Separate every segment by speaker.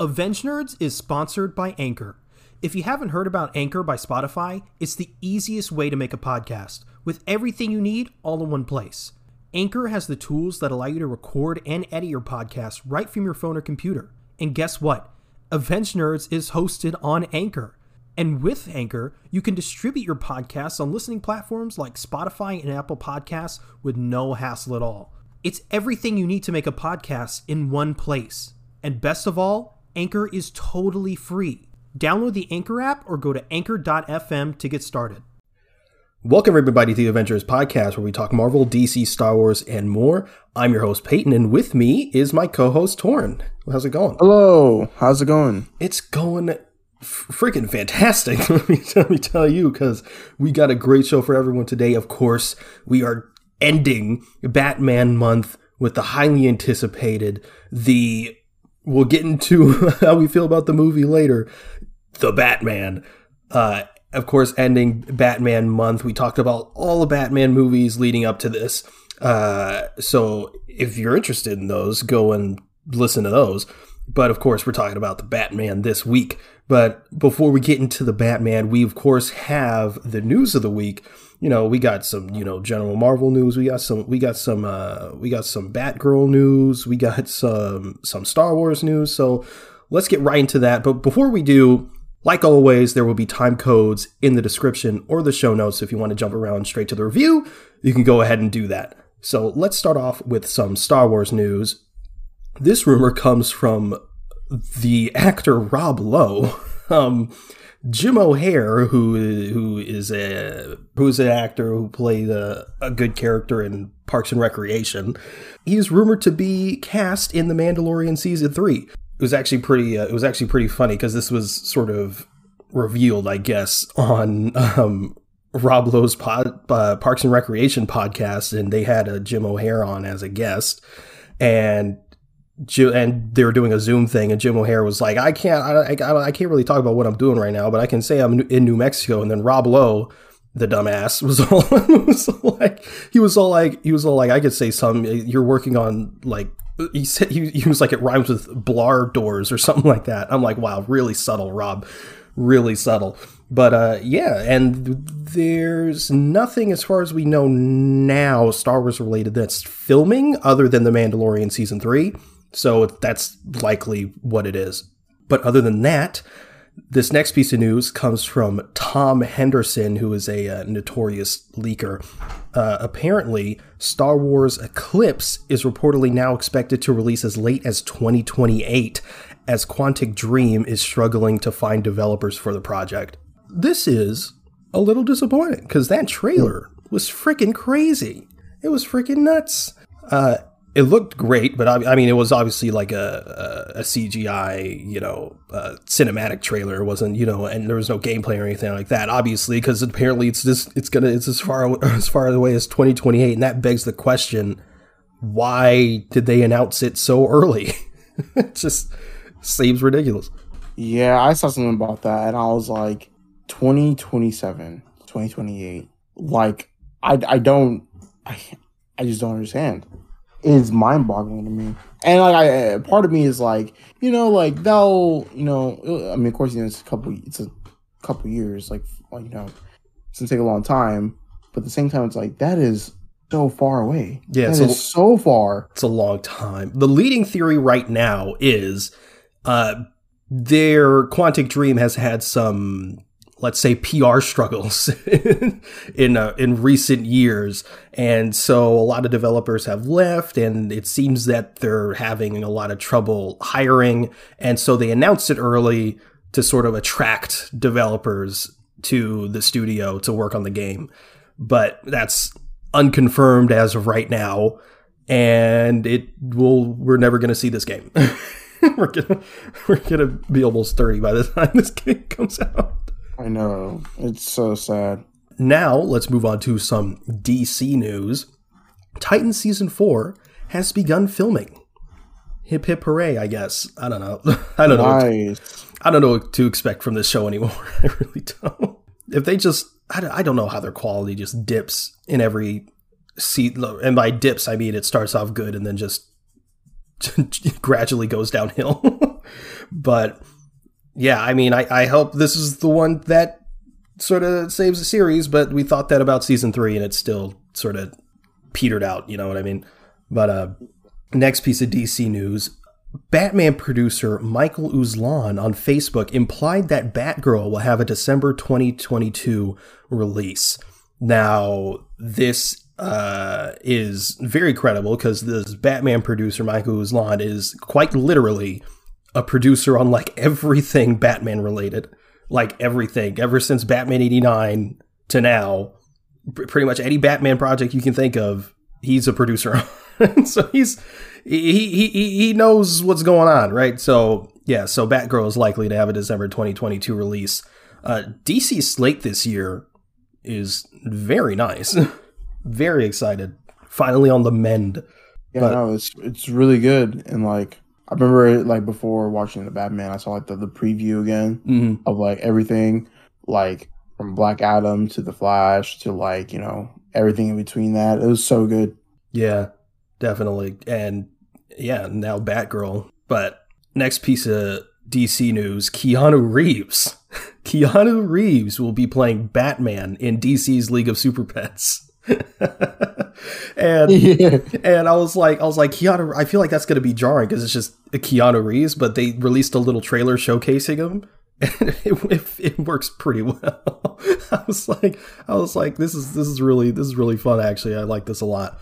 Speaker 1: Avengenerds is sponsored by Anchor. If you haven't heard about Anchor by Spotify, it's the easiest way to make a podcast with everything you need all in one place. Anchor has the tools that allow you to record and edit your podcast right from your phone or computer. And guess what? Avengenerds is hosted on Anchor. And with Anchor, you can distribute your podcasts on listening platforms like Spotify and Apple Podcasts with no hassle at all. It's everything you need to make a podcast in one place. And best of all, Anchor is totally free. Download the Anchor app or go to anchor.fm to get started.
Speaker 2: Welcome, everybody, to the Avengenerds Podcast, where we talk Marvel, DC, Star Wars, and more. I'm your host, Peyton, and with me is my co host, Tauren. How's it going?
Speaker 3: Hello. How's it going?
Speaker 2: It's going f- freaking fantastic. let, me, let me tell you, because we got a great show for everyone today. Of course, we are ending Batman month with the highly anticipated, the we'll get into how we feel about the movie later, the Batman. Uh, of course, ending Batman month. We talked about all the Batman movies leading up to this. Uh, so if you're interested in those, go and listen to those. But of course, we're talking about the Batman this week. But before we get into the Batman, we of course have the news of the week. You know, we got some, you know, general Marvel news. We got some, we got some, uh, we got some Batgirl news. We got some, some Star Wars news. So let's get right into that. But before we do, like always, there will be time codes in the description or the show notes. If you want to jump around straight to the review, you can go ahead and do that. So let's start off with some Star Wars news. This rumor comes from the actor Rob Lowe. Um, Jim O'Heir, who who is a who's an actor who played a, a good character in Parks and Recreation, he's rumored to be cast in The Mandalorian season three. It was actually pretty. Uh, it was actually pretty funny because this was sort of revealed, I guess, on um, Rob Lowe's pod, uh, Parks and Recreation podcast, and they had a Jim O'Heir on as a guest, and and they were doing a Zoom thing, and Jim O'Heir was like, "I can't, I, I, I, can't really talk about what I'm doing right now, but I can say I'm in New Mexico." And then Rob Lowe, the dumbass, was all was like, he was all like, he was all like, "I could say some. You're working on like." He said he, he was like it rhymes with blar doors or something like that. I'm like, wow, really subtle, Rob, really subtle. But uh, yeah, and there's nothing as far as we know now Star Wars related that's filming other than The Mandalorian season three. So that's likely what it is. But other than that, this next piece of news comes from Tom Henderson, who is a, uh, notorious leaker. Uh, apparently, Star Wars Eclipse is reportedly now expected to release as late as 2028, as Quantic Dream is struggling to find developers for the project. This is a little disappointing because that trailer was freaking crazy. It was freaking nuts. Uh, it looked great, but I, I, mean, it was obviously like a, a, a CGI, you know, uh, cinematic trailer. It wasn't, you know, and there was no gameplay or anything like that, obviously, because apparently it's just it's gonna it's as far as far away as 2028, and that begs the question: Why did they announce it so early? it just seems ridiculous.
Speaker 3: Yeah, I saw something about that, and I was like, 2027, 2028. Like, I I don't, I I just don't understand is mind boggling to me. And like, I part of me is like, you know, like they'll, you know, I mean, of course, you know, it's a couple, it's a couple years, like, you know, it's gonna take a long time. But at the same time, it's like that is so far away.
Speaker 2: Yeah,
Speaker 3: it's a, so far.
Speaker 2: It's a long time. The leading theory right now is, uh, their Quantic Dream has had some let's say PR struggles in uh, in recent years, and so a lot of developers have left, and it seems that they're having a lot of trouble hiring, and so they announced it early to sort of attract developers to the studio to work on the game, but that's unconfirmed as of right now, and it will we're never going to see this game. we're gonna we're gonna be almost 30 by the time this game comes out.
Speaker 3: I know. It's so sad.
Speaker 2: Now, let's move on to some DC news. Titan Season 4 has begun filming. Hip hip hooray, I guess. I don't know. I don't nice. know. I don't know what to expect from this show anymore. I really don't. If they just, I don't, I don't know how their quality just dips in every seat. And by dips, I mean it starts off good and then just gradually goes downhill. but yeah, I mean, I, I hope this is the one that sort of saves the series, but we thought that about season three and it's still sort of petered out, you know what I mean? But uh next piece of DC news. Batman producer Michael Uslan on Facebook implied that Batgirl will have a December 2022 release. Now, this uh, is very credible because this Batman producer Michael Uslan is quite literally a producer on like everything Batman related, like everything ever since Batman '89 to now. Pretty much any Batman project you can think of, he's a producer on. so he's he, he he knows what's going on, right? So yeah, so Batgirl is likely to have a December 2022 release. Uh, DC slate this year is very nice. very excited. Finally on the mend.
Speaker 3: Yeah,
Speaker 2: But-
Speaker 3: no, it's it's really good. And like I remember like before watching the Batman, I saw like the, the preview again
Speaker 2: Mhm.
Speaker 3: of like everything, like from Black Adam to the Flash to like, you know, everything in between that. It was so good.
Speaker 2: Yeah, definitely. And yeah, now Batgirl. But next piece of DC news Keanu Reeves. Keanu Reeves will be playing Batman in DC's League of Super Pets. and
Speaker 3: yeah.
Speaker 2: and I was like, I was like, Keanu. I feel like that's going to be jarring because it's just a Keanu Reeves, but they released a little trailer showcasing him, and it, it, it works pretty well. I was like, I was like, this is this is really this is really fun. Actually, I like this a lot.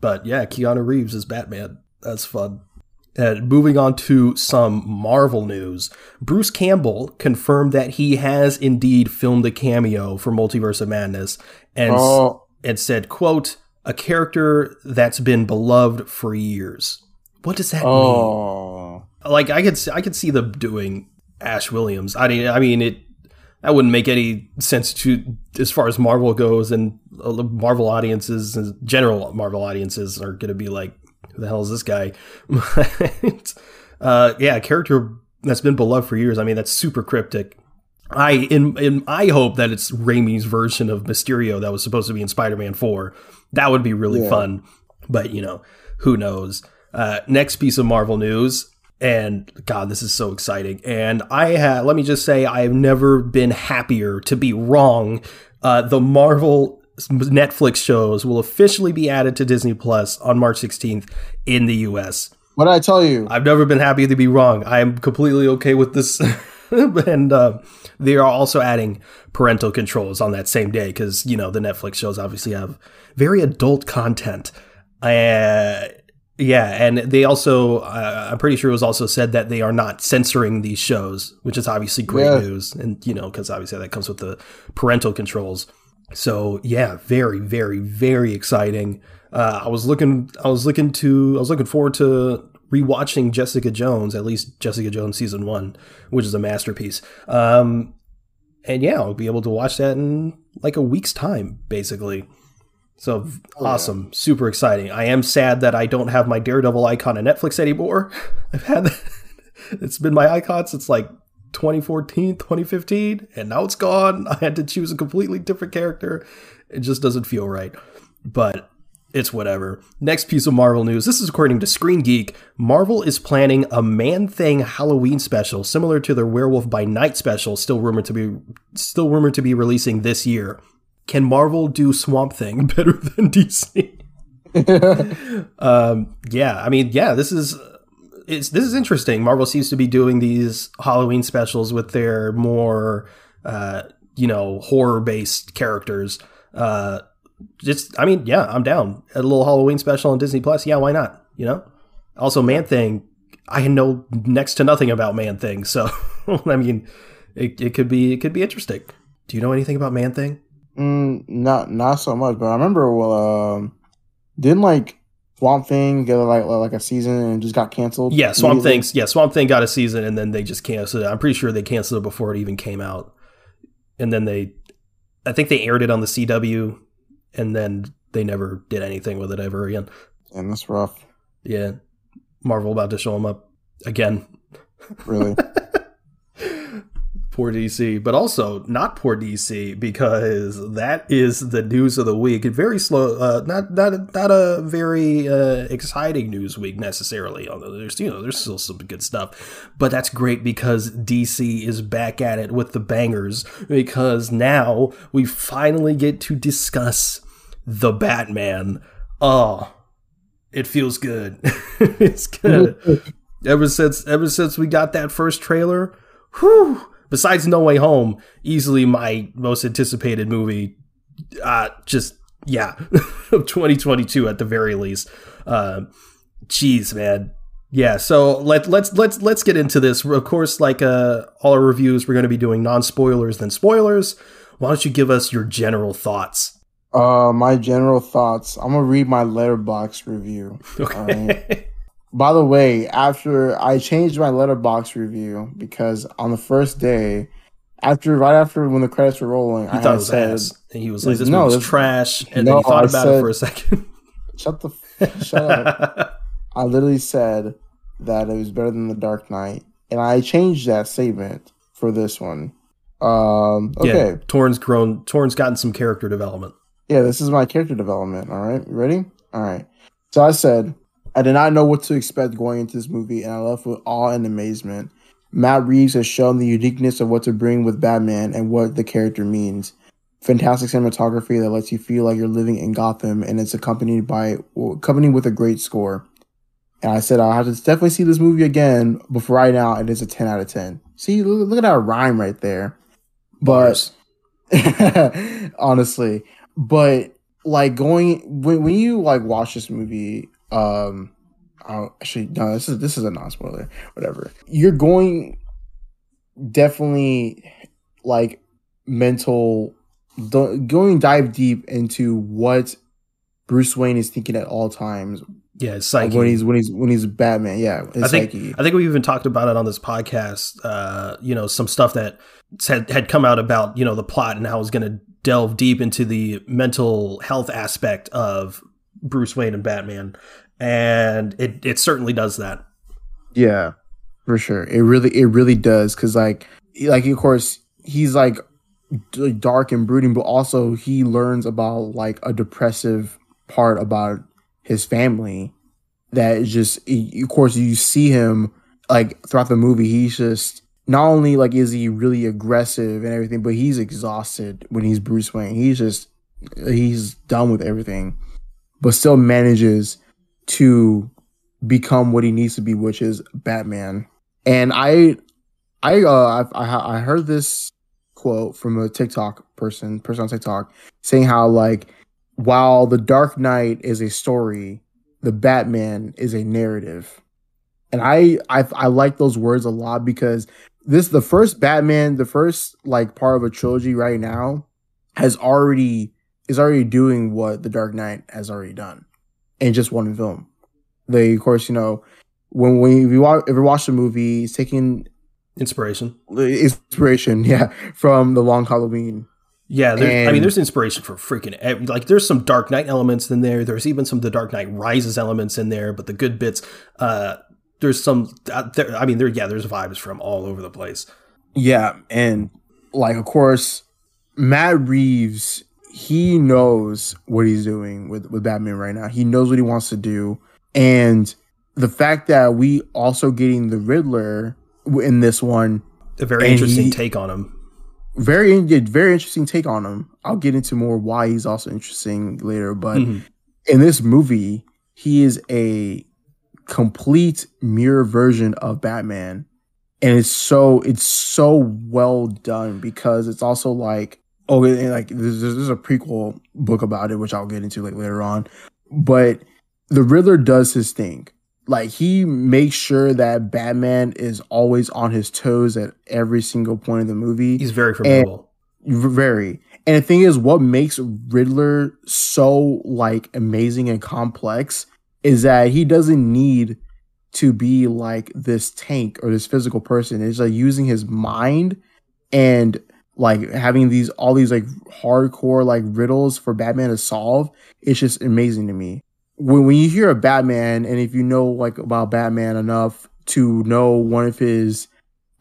Speaker 2: But yeah, Keanu Reeves is Batman. That's fun. And moving on to some Marvel news, Bruce Campbell confirmed that he has indeed filmed a cameo for Multiverse of Madness, and
Speaker 3: Oh,
Speaker 2: and said, quote, a character that's been beloved for years. What does that
Speaker 3: oh.
Speaker 2: mean? Like I could I could see them doing Ash Williams. I mean I mean it that wouldn't make any sense to as far as Marvel goes and uh, Marvel audiences and general Marvel audiences are going to be like who the hell is this guy? uh yeah, a character that's been beloved for years. I mean that's super cryptic. I in in I hope that it's Raimi's version of Mysterio that was supposed to be in Spider-Man 4. That would be really
Speaker 3: Yeah.
Speaker 2: fun. But, you know, who knows. Uh next piece of Marvel news and god this is so exciting and i ha- let me just say i have never been happier to be wrong uh, the marvel netflix shows will officially be added to disney plus on march 16th in the us
Speaker 3: What did I tell you?
Speaker 2: I've never been happy to be wrong. I am completely okay with this. and uh, they are also adding parental controls on that same day because, you know, the Netflix shows obviously have very adult content. Uh, yeah, and they also, uh, I'm pretty sure it was also said that they are not censoring these shows, which is obviously great
Speaker 3: Yeah.
Speaker 2: news. And, you know, because obviously that comes with the parental controls. So yeah, very, very, very exciting. Uh, I was looking, I was looking to, I was looking forward to rewatching Jessica Jones, at least Jessica Jones season one, which is a masterpiece. Um, and yeah, I'll be able to watch that in like a week's time, basically. So
Speaker 3: Oh, yeah.
Speaker 2: awesome, super exciting. I am sad that I don't have my Daredevil icon on Netflix anymore. I've had that. it's been my icon since like 2014, 2015, and now it's gone. I had to choose a completely different character. It just doesn't feel right. But it's whatever. Next piece of Marvel news. This is according to Screen Geek. Marvel is planning a Man Thing Halloween special similar to their Werewolf by Night special, still rumored to be still rumored to be releasing this year. Can Marvel do Swamp Thing better than DC? um, yeah, I mean, yeah, this is it's this is interesting. Marvel seems to be doing these Halloween specials with their more uh, you know horror based characters. Uh, just, I mean, yeah, I'm down. A little Halloween special on Disney Plus. Yeah, why not? You know. Also, Man Thing. I know next to nothing about Man Thing, so I mean, it, it could be it could be interesting. Do you know anything about Man Thing?
Speaker 3: Mm, not not so much, but I remember well, um, didn't like Swamp Thing get like like a season and just got canceled?
Speaker 2: Yeah, Swamp? Thing's yeah, Swamp Thing got a season and then they just canceled it. I'm pretty sure they canceled it before it even came out. And then they I think they aired it on the CW and then they never did anything with it ever again.
Speaker 3: and that's rough,
Speaker 2: Yeah. Marvel about to show them up again.
Speaker 3: really.
Speaker 2: Poor DC, but also not poor DC because that is the news of the week. Very slow, uh, not not not a very uh, exciting news week necessarily. Although there's you know there's still some good stuff, but that's great because DC is back at it with the bangers. Because now we finally get to discuss the Batman. Oh, it feels good. it's good. ever since ever since we got that first trailer, whew besides No Way Home, easily my most anticipated movie. Uh, just yeah, of 2022 at the very least. Uh, jeez, man. Yeah, so let let's let's let's get into this. Of course, like uh, all our reviews, we're going to be doing non spoilers than spoilers. Why don't you give us your general thoughts?
Speaker 3: Uh, my general thoughts. I'm gonna read my Letterboxd review. Okay. By the way, after I changed my Letterboxd review because on the first day, after right after when the credits were rolling,
Speaker 2: he
Speaker 3: I
Speaker 2: thought it was
Speaker 3: said,
Speaker 2: ass. And he was like, "This no, movie's trash," and no, then he thought
Speaker 3: I
Speaker 2: about
Speaker 3: said,
Speaker 2: it for a second.
Speaker 3: Shut the shut up. I literally said that it was better than The Dark Knight, and I changed that statement for this one. Um, okay,
Speaker 2: yeah, Tauren's grown. Tauren's gotten some character development.
Speaker 3: Yeah, this is my character development. All right, you ready? All right. So I said I did not know what to expect going into this movie, and I left with awe and amazement. Matt Reeves has shown the uniqueness of what to bring with Batman and what the character means. Fantastic cinematography that lets you feel like you're living in Gotham, and it's accompanied by accompanied with a great score. And I said I have to definitely see this movie again, but for right now, it is a ten out of ten. See, look, look at that rhyme right there. But honestly, but like going when when you like watch this movie um oh, actually no this is this is a non-spoiler whatever you're going definitely like mental going dive deep into what Bruce Wayne is thinking at all times.
Speaker 2: Yeah, it's psyche.
Speaker 3: when he's when he's when he's Batman. Yeah,
Speaker 2: I think psyche. I think we even talked about it on this podcast. Uh, you know, some stuff that had had come out about you know the plot and how it was going to delve deep into the mental health aspect of Bruce Wayne and Batman and it it certainly does that.
Speaker 3: Yeah, for sure. It really it really does because like like of course he's like dark and brooding, but also he learns about like a depressive part about his family that is just of course you see him like throughout the movie he's just not only like is he really aggressive and everything but he's exhausted when he's bruce wayne he's just he's done with everything but still manages to become what he needs to be, which is Batman. And I, I, uh, I, I heard this quote from a TikTok person, person on TikTok, saying how like while the Dark Knight is a story, the Batman is a narrative. And I, I, I like those words a lot because this the first Batman, the first like part of a trilogy right now, has already is already doing what the Dark Knight has already done in just one film. They, of course, you know, when we if you watch, if you watch the movie, it's taking
Speaker 2: inspiration,
Speaker 3: inspiration, yeah, from the Long Halloween.
Speaker 2: Yeah, and, I mean, there's inspiration for freaking like. There's some Dark Knight elements in there. There's even some the Dark Knight Rises elements in there, but the good bits. Uh, there's some. Uh, there, I mean, there. Yeah, there's vibes from all over the place.
Speaker 3: Yeah, and like, of course, Matt Reeves he knows what he's doing with with Batman right now. He knows what he wants to do, and the fact that we also getting the Riddler in this one,
Speaker 2: a very interesting he, take on him.
Speaker 3: Very, very interesting take on him. I'll get into more why he's also interesting later, but mm-hmm. in this movie, he is a complete mirror version of Batman, and it's so it's so well done because it's also like oh, like there's, there's a prequel book about it, which I'll get into like later on. But the Riddler does his thing. Like he makes sure that Batman is always on his toes at every single point of the movie.
Speaker 2: He's very formidable.
Speaker 3: Very. And the thing is, what makes Riddler so like amazing and complex is that he doesn't need to be like this tank or this physical person. It's like using his mind and like having these all these like hardcore like riddles for Batman to solve, it's just amazing to me. When when you hear a Batman and if you know like about Batman enough to know one of his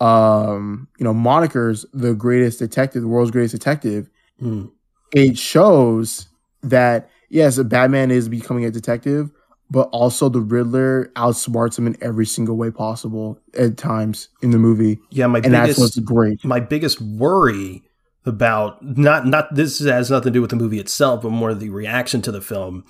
Speaker 3: um, you know, monikers, the greatest detective, the world's greatest detective,
Speaker 2: Hmm.
Speaker 3: it shows that yes, Batman is becoming a detective, but also the Riddler outsmarts him in every single way possible at times in the movie,
Speaker 2: Yeah, my
Speaker 3: and that's
Speaker 2: biggest
Speaker 3: what's great.
Speaker 2: my biggest worry about not not this has nothing to do with the movie itself, but more the reaction to the film.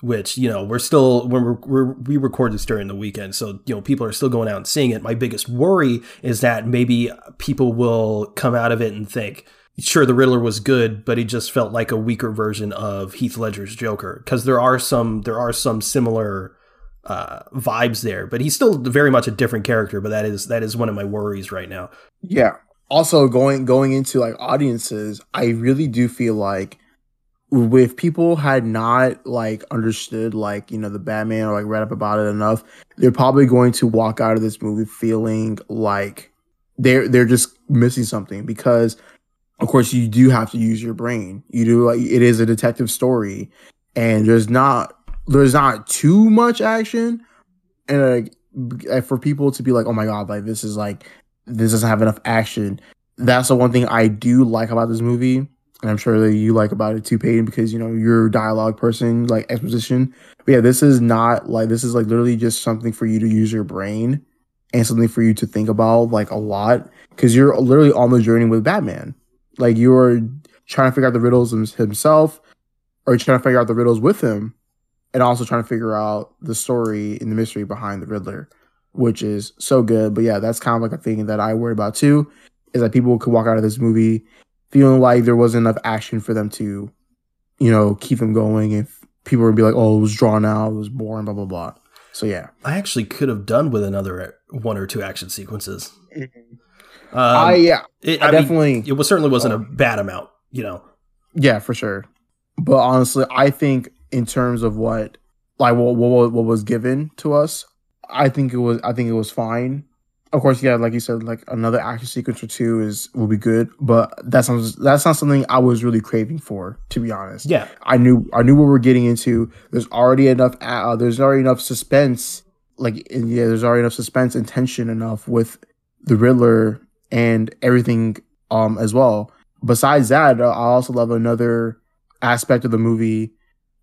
Speaker 2: Which you know we're still when we're, we're we record this during the weekend, so you know people are still going out and seeing it. My biggest worry is that maybe people will come out of it and think, sure, the Riddler was good, but he just felt like a weaker version of Heath Ledger's Joker because there are some there are some similar uh, vibes there, but he's still very much a different character. But that is that is one of my worries right now.
Speaker 3: Yeah. Also, going going into like audiences, I really do feel like if people had not like understood like you know the Batman or like read up about it enough, they're probably going to walk out of this movie feeling like they're they're just missing something because of course you do have to use your brain. You do like it is a detective story, and there's not there's not too much action, and like for people to be like, oh my god, like this is like this doesn't have enough action. That's the one thing I do like about this movie, and I'm sure that you like about it too, Peyton, because you know you're a dialogue person, like exposition. But yeah, this is not like this is like literally just something for you to use your brain and something for you to think about like a lot because you're literally on the journey with Batman. Like you're trying to figure out the riddles himself, or you're trying to figure out the riddles with him, and also trying to figure out the story and the mystery behind the Riddler, which is so good. But yeah, that's kind of like a thing that I worry about too, is that people could walk out of this movie feeling like there wasn't enough action for them to, you know, keep them going. If people would be like, "Oh, it was drawn out, it was boring," blah blah blah. So yeah,
Speaker 2: I actually could have done with another one or two action sequences. Mm-hmm. Um,
Speaker 3: I yeah,
Speaker 2: it,
Speaker 3: I,
Speaker 2: I mean,
Speaker 3: definitely
Speaker 2: it was certainly wasn't a bad amount, you know.
Speaker 3: Yeah, for sure. But honestly, I think in terms of what like what what, what was given to us, I think it was I think it was fine. Of course, yeah, like you said, like another action sequence or two is will be good, but that's not that's not something I was really craving for, to be honest.
Speaker 2: Yeah,
Speaker 3: I knew I knew what we're getting into. There's already enough uh, there's already enough suspense like yeah, there's already enough suspense and tension enough with the Riddler and everything um as well. Besides that, uh, I also love another aspect of the movie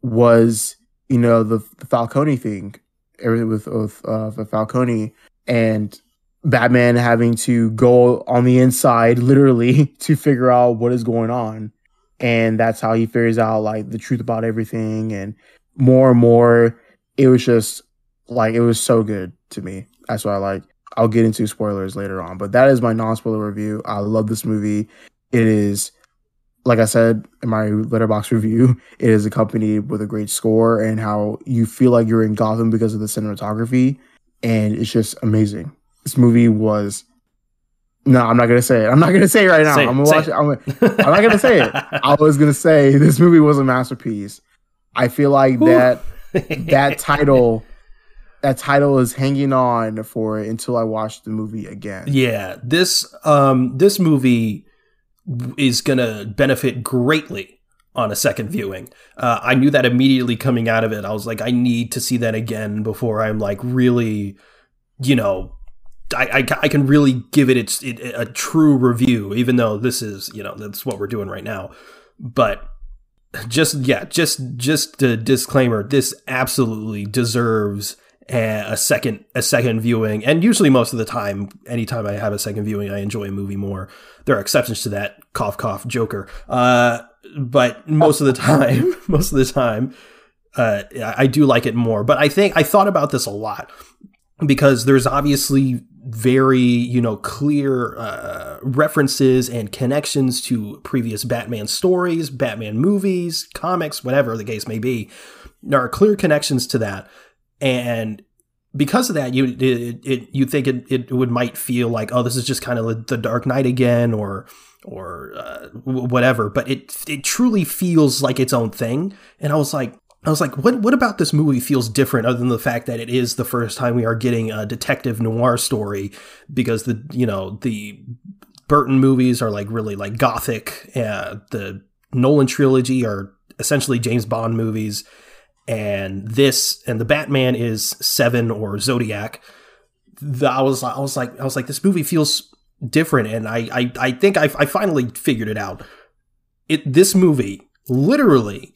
Speaker 3: was you know the, the Falcone thing, everything with with uh, Falcone and Batman having to go on the inside literally to figure out what is going on, and that's how he figures out like the truth about everything, and more and more, it was just like it was so good to me. That's what I like. I'll get into spoilers later on, but that is my non-spoiler review. I love this movie. It is, like I said in my Letterboxd review, it is accompanied with a great score and how you feel like you're in Gotham because of the cinematography, and it's just amazing. This movie was. No, I'm not gonna say it. I'm not gonna say it right now.
Speaker 2: It,
Speaker 3: I'm gonna watch
Speaker 2: it.
Speaker 3: it. I'm, gonna, I'm not gonna say it. I was gonna say this movie was a masterpiece. I feel like
Speaker 2: Whew.
Speaker 3: that that title that title is hanging on for it until I watch the movie again.
Speaker 2: yeah. This um this movie is gonna benefit greatly on a second viewing. Uh, I knew that immediately coming out of it. I was like, I need to see that again before I'm like really, you know, I, I, I can really give it its it, a true review, even though this is you know that's what we're doing right now. But just yeah, just just a disclaimer: this absolutely deserves a, a second a second viewing. And usually, most of the time, anytime I have a second viewing, I enjoy a movie more. There are exceptions to that. Cough, cough, Joker. Uh, but most of the time, most of the time, uh, I I do like it more. But I think I thought about this a lot because there's obviously very you know clear uh, references and connections to previous Batman stories, Batman movies, comics, whatever the case may be. There are clear connections to that, and because of that, you it, it you think it, it would might feel like oh this is just kind of the Dark Knight again or or uh, whatever, but it it truly feels like its own thing. And I was like, I was like, what what about this movie feels different other than the fact that it is the first time we are getting a detective noir story because the you know the Burton movies are like really like gothic. Uh, the Nolan trilogy are essentially James Bond movies, and this and the Batman is Seven or Zodiac. The, I was I was like I was like this movie feels different, and I I, I think I, I finally figured it out. It this movie literally,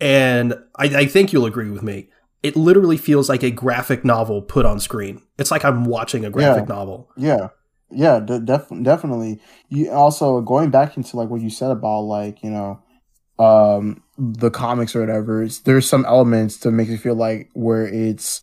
Speaker 2: and I, I think you'll agree with me. It literally feels like a graphic novel put on screen. It's like I'm watching a graphic
Speaker 3: Yeah.
Speaker 2: novel.
Speaker 3: Yeah, yeah, de- def- definitely. You also going back into like what you said about like you know, um, the comics or whatever. It's, there's some elements to make it feel like where it's,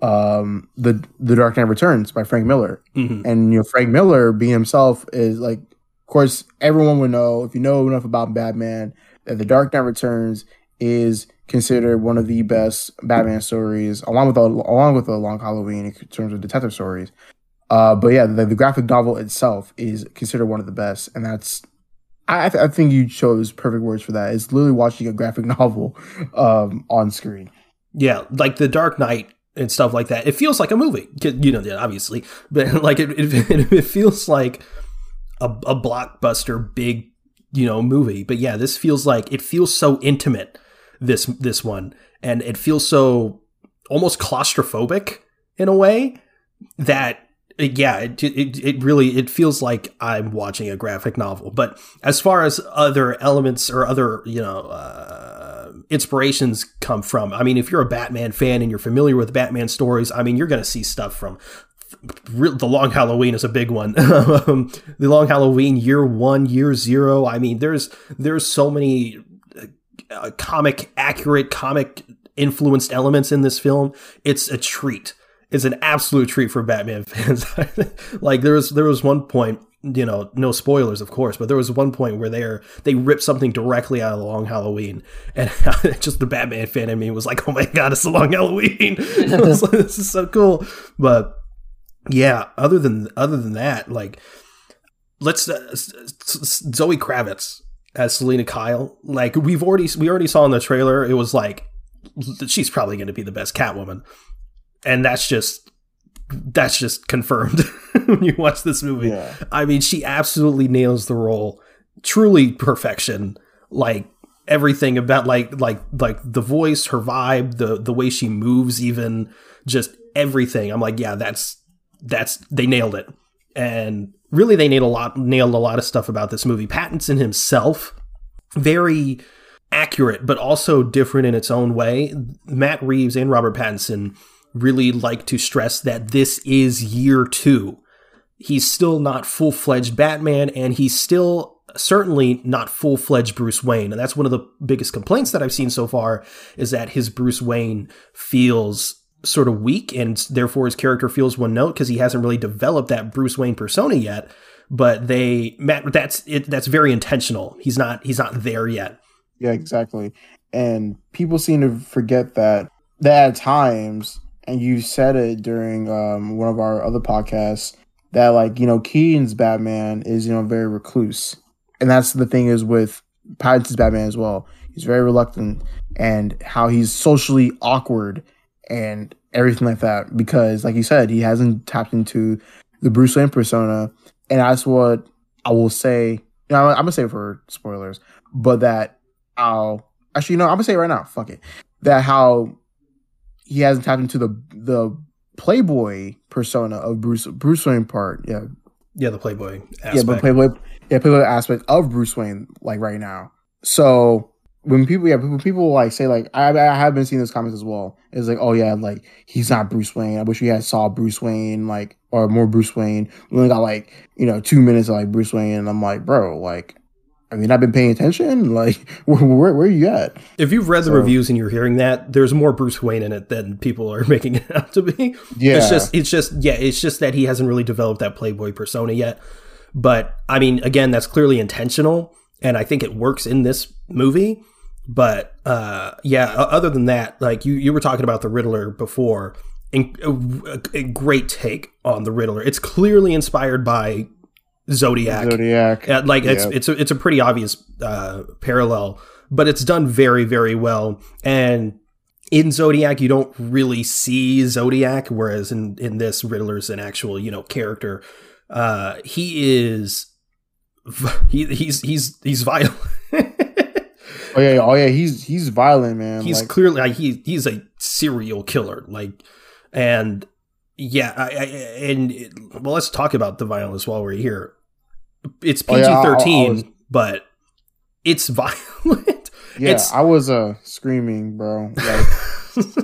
Speaker 3: um, the the Dark Knight Returns by Frank Miller,
Speaker 2: Mhm.
Speaker 3: and you know Frank Miller being himself is like, of course, everyone would know if you know enough about Batman that the Dark Knight Returns is considered one of the best Batman stories, along with a, along with a Long Halloween in terms of detective stories. Uh, but yeah, the, the graphic novel itself is considered one of the best, and that's I, th- I think you chose perfect words for that. It's literally watching a graphic novel um, on screen.
Speaker 2: Yeah, like the Dark Knight and stuff like that. It feels like a movie, you know, obviously, but like it, it, it feels like a, a blockbuster, big, you know, movie. But yeah, this feels like it feels so intimate. This this one, and it feels so almost claustrophobic in a way that yeah it, it, it really it feels like i'm watching a graphic novel. But as far as other elements or other you know uh, inspirations come from i mean if you're a batman fan and you're familiar with batman stories i mean you're going to see stuff from the long halloween is a big one. The long halloween year one year zero. I mean there's there's so many uh, comic accurate comic influenced elements in this film. It's a treat it's an absolute treat for batman fans. Like there was there was one point you know no spoilers of course but there was one point where they're they ripped something directly out of the long halloween. And just the batman fan in me was like oh my god it's the long halloween. This is so cool. But yeah other than other than that like let's uh, zoe kravitz as selina kyle like we've already we already saw in the trailer it was like she's probably going to be the best catwoman and that's just that's just confirmed when you watch this movie
Speaker 3: Yeah,
Speaker 2: I mean, she absolutely nails the role. Truly perfection. Like everything about like like like the voice, her vibe, the the way she moves, even just everything. I'm like, yeah, that's that's they nailed it. And really they nailed a lot nailed a lot of stuff about this movie. Pattinson himself, very accurate, but also different in its own way. Matt Reeves and Robert Pattinson really like to stress that this is year two he's still not full fledged Batman, and he's still certainly not full fledged Bruce Wayne. And that's one of the biggest complaints that I've seen so far is that his Bruce Wayne feels sort of weak, and therefore his character feels one note because he hasn't really developed that Bruce Wayne persona yet. But they, Matt, that's it. That's very intentional. He's not. He's not there yet.
Speaker 3: yeah, exactly. And people seem to forget that that at times, and you said it during um, one of our other podcasts, that like you know Keaton's Batman is you know very recluse, and that's the thing is with Pattinson's Batman as well. He's very reluctant, and how he's socially awkward and everything like that because, like you said, he hasn't tapped into the Bruce Wayne persona, and that's what I will say. You know, I'm gonna say for spoilers, but that how actually you know I'm gonna say right now. Fuck it. That how he hasn't tapped into the the Playboy persona of Bruce Bruce Wayne part. Yeah,
Speaker 2: Yeah, the Playboy aspect.
Speaker 3: yeah, but Playboy, yeah, Playboy aspect of Bruce Wayne, like right now. So when people, yeah, when people like say like, I, I have been seeing those comments as well. It's like, oh yeah, like he's not Bruce Wayne. I wish we had saw Bruce Wayne, like or more Bruce Wayne. We only got like you know two minutes of like Bruce Wayne, and I'm like, bro, like, have you not been paying attention? Like, where where, where are you at?
Speaker 2: if you've read the
Speaker 3: So-
Speaker 2: reviews and you're hearing that, there's more Bruce Wayne in it than people are making it out to be.
Speaker 3: Yeah,
Speaker 2: It's just it's just yeah, it's just that he hasn't really developed that Playboy persona yet. But I mean, again, that's clearly intentional, and I think it works in this movie. But uh, yeah, other than that, like you you were talking about the Riddler before, and a, a great take on the Riddler. It's clearly inspired by Zodiac.
Speaker 3: Zodiac.
Speaker 2: Uh, like it's
Speaker 3: Yeah.
Speaker 2: it's a, it's a pretty obvious uh, parallel, but it's done very very well. And in Zodiac, you don't really see Zodiac, whereas in in this Riddler's an actual you know character. Uh, he is he, he's he's he's violent.
Speaker 3: Oh yeah, oh yeah, he's he's violent, man.
Speaker 2: he's
Speaker 3: like,
Speaker 2: clearly like, he he's a serial killer. Like, and yeah, I, I, and it, well, let's talk about the violence while we're here. It's
Speaker 3: Oh,
Speaker 2: PG
Speaker 3: yeah, I- I- I
Speaker 2: thirteen, but it's violent.
Speaker 3: Yeah,
Speaker 2: It's-
Speaker 3: I was uh screaming, bro. Like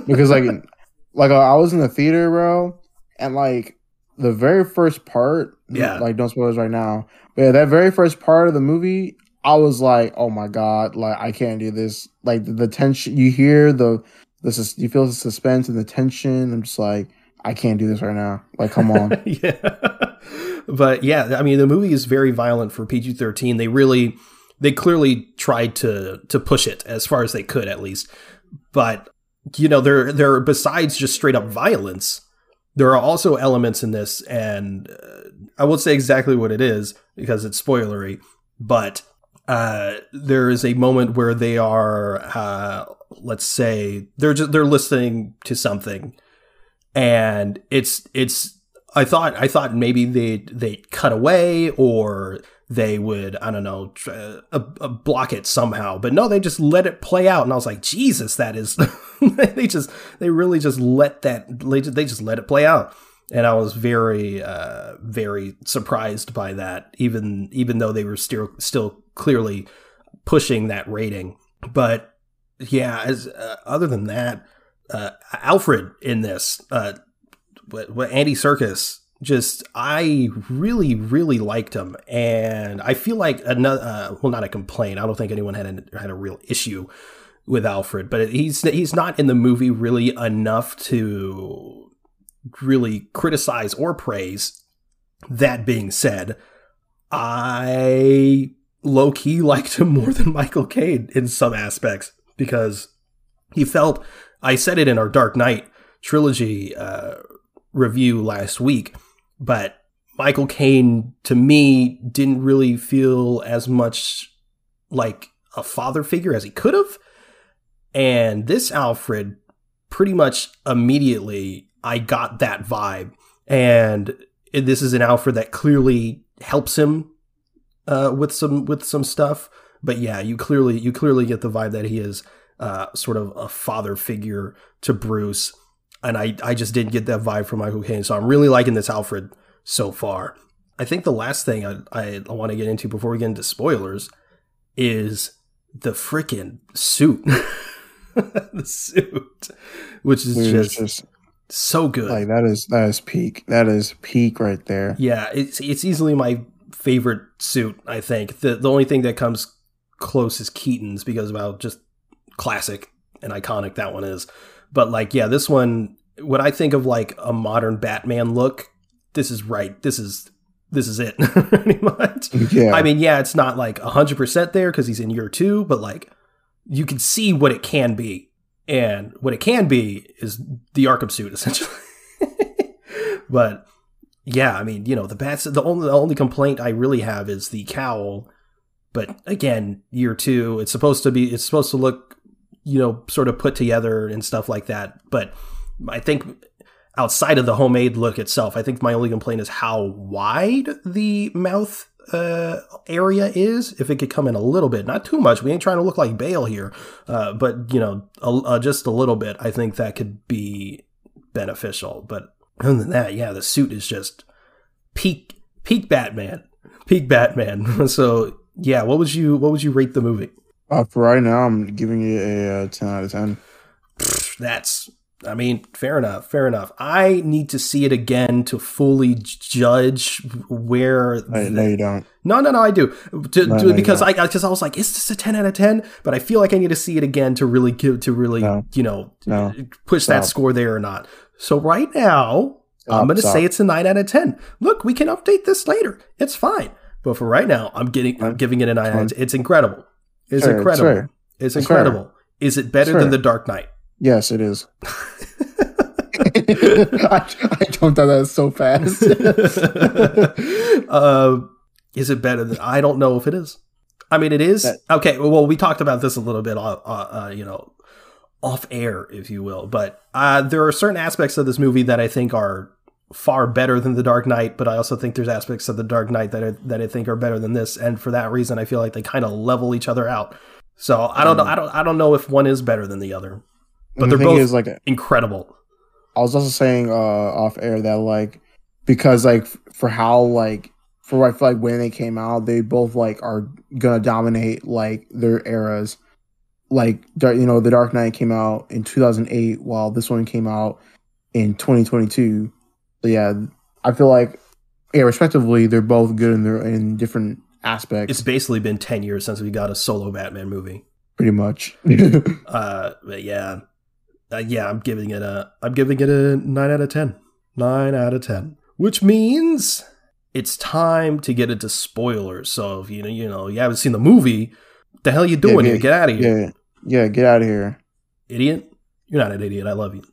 Speaker 3: because like like uh, I was in the theater, bro, and like the very first part,
Speaker 2: Yeah.
Speaker 3: like don't spoil this right now, but yeah, that very first part of the movie, I was like, oh my god, like I can't do this. Like the, the tension, you hear the the sus- you feel the suspense and the tension. I'm just like, I can't do this right now. Like, come on.
Speaker 2: yeah. But yeah, I mean the movie is very violent for PG-13. They really they clearly tried to to push it as far as they could at least. But you know, there there besides just straight up violence, there are also elements in this and uh, I won't say exactly what it is because it's spoilery, but uh, there is a moment where they are, uh, let's say, they're just they're listening to something, and it's it's. I thought I thought maybe they they cut away or they would I don't know tr- uh, uh, block it somehow, but no, they just let it play out, and I was like, Jesus, that is. they just they really just let that they just, they just let it play out and I was very, uh, very surprised by that. Even even though they were still still clearly pushing that rating, but yeah. As uh, other than that, Alfred in this, what Andy Serkis, just I really really liked him, and I feel like another. Uh, well, not a complaint. I don't think anyone had a, had a real issue with Alfred, but he's he's not in the movie really enough to really criticize or praise. That being said, I low key liked him more than Michael Caine in some aspects because he felt. I said it in our Dark Knight trilogy uh, review last week, but Michael Caine to me didn't really feel as much like a father figure as he could have. And this Alfred, pretty much immediately, I got that vibe. And this is an Alfred that clearly helps him uh, with some with some stuff. But yeah, you clearly you clearly get the vibe that he is uh, sort of a father figure to Bruce. And I, I just didn't get that vibe from Michael Caine. So I'm really liking this Alfred so far. I think the last thing I, I want to get into before we get into spoilers is the freaking suit. the suit, which is just,
Speaker 3: just
Speaker 2: so good.
Speaker 3: like that is that is peak. That is peak right there.
Speaker 2: yeah, it's it's easily my favorite suit. I think the the only thing that comes close is Keaton's because of how just classic and iconic that one is. But like, yeah, this one when I think of like a modern Batman look, this is right. This is this is it pretty much.
Speaker 3: Yeah.
Speaker 2: I mean, yeah, it's not like 100% there because he's in year two, but like you can see what it can be. And what it can be is the Arkham suit, essentially. but yeah, I mean, you know, the bats, the only, the only complaint I really have is the cowl. But again, year two, it's supposed to be, it's supposed to look, you know, sort of put together and stuff like that. But I think outside of the homemade look itself, I think my only complaint is how wide the mouth uh, area is. If it could come in a little bit, not too much. We ain't trying to look like Bale here, uh, but you know, a, uh, just a little bit. I think that could be beneficial. But other than that, yeah, the suit is just peak peak Batman, peak Batman. so yeah, what would you what would you rate the movie?
Speaker 3: Uh, for right now, I'm giving it a, uh ten out of ten.
Speaker 2: That's I mean, fair enough, fair enough. I need to see it again to fully judge where.
Speaker 3: No, no, you don't.
Speaker 2: No, no, no, I do to,
Speaker 3: No,
Speaker 2: to-
Speaker 3: no,
Speaker 2: because. I because I was like, is this a ten out of ten? But I feel like I need to see it again to really give to really
Speaker 3: No.
Speaker 2: you know
Speaker 3: No.
Speaker 2: push that score there or not. So right now, I'm going to say it's a nine out of ten. Look, we can update this later. It's fine. But for right now, I'm getting I'm giving it a nine. out of 10. It's incredible. It's
Speaker 3: Sure,
Speaker 2: incredible.
Speaker 3: fair.
Speaker 2: It's incredible. Is it better
Speaker 3: Sure.
Speaker 2: than the Dark Knight?
Speaker 3: Yes, it is. I, I jumped on that so fast.
Speaker 2: uh, is it better than? I don't know if it is. I mean, it is.
Speaker 3: That-
Speaker 2: okay. Well, we talked about this a little bit, uh, uh, you know, off air, if you will. But uh, there are certain aspects of this movie that I think are far better than The Dark Knight. But I also think there's aspects of The Dark Knight that I, that I think are better than this, and for that reason, I feel like they kind of level each other out. So I don't know. I don't. I don't know if one is better than the other. But
Speaker 3: And
Speaker 2: they're both
Speaker 3: is, like,
Speaker 2: incredible.
Speaker 3: I was also saying uh off air that like because like for how like for I feel like when they came out, they both like are gonna dominate like their eras. Like you know, The Dark Knight came out in 2008, while this one came out in 2022. So yeah, I feel like yeah, respectively, they're both good in their in different aspects.
Speaker 2: It's basically been 10 years since we got a solo Batman movie.
Speaker 3: pretty much.
Speaker 2: Uh, but yeah, uh, yeah, I'm giving it a, I'm giving it a nine out of ten. Nine out of ten, which means it's time to get into spoilers. So if you know, you know, you haven't seen the movie, what the hell you doing
Speaker 3: Yeah,
Speaker 2: here? Get out of here,
Speaker 3: yeah, yeah, get out of here.
Speaker 2: idiot! You're not an idiot. I love you,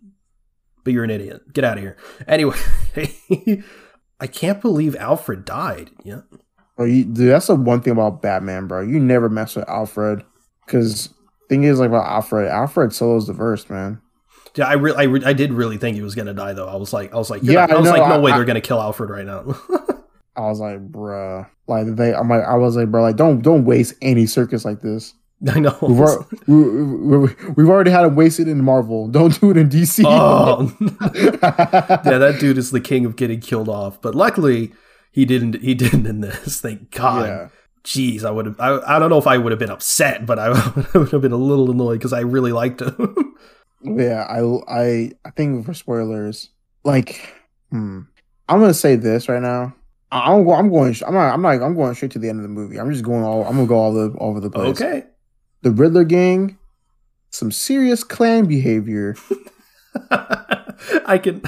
Speaker 2: but you're an idiot. Get out of here. Anyway, I can't believe Alfred died. Yeah,
Speaker 3: Bro, you, dude, that's the one thing about Batman, bro. You never mess with Alfred, because thing is like about Alfred. Alfred solos the verse, man.
Speaker 2: yeah. I re- I, re- I did really think he was gonna die though. I was like, I was like,
Speaker 3: Yeah,
Speaker 2: I was
Speaker 3: know,
Speaker 2: like, no
Speaker 3: I-
Speaker 2: way,
Speaker 3: I-
Speaker 2: they're gonna kill Alfred right now.
Speaker 3: I was like, bruh, like they. I'm like, I was like, bro, like don't don't waste Andy Serkis like this.
Speaker 2: I know.
Speaker 3: We've, we, we've already had it wasted in Marvel. Don't do it in DC.
Speaker 2: Oh, yeah, that dude is the king of getting killed off. But luckily, he didn't. He didn't in this. Thank God.
Speaker 3: yeah.
Speaker 2: Jeez, I would have. I, I don't know if I would have been upset, but I would have been a little annoyed because I really liked him.
Speaker 3: Yeah, I I I think for spoilers, like, hmm, I'm gonna say this right now. I'm I'm going. I'm not. I'm not. I'm going straight to the end of the movie. I'm just going all. I'm gonna go all the over the place.
Speaker 2: okay.
Speaker 3: The Riddler gang, some serious clan behavior.
Speaker 2: I can.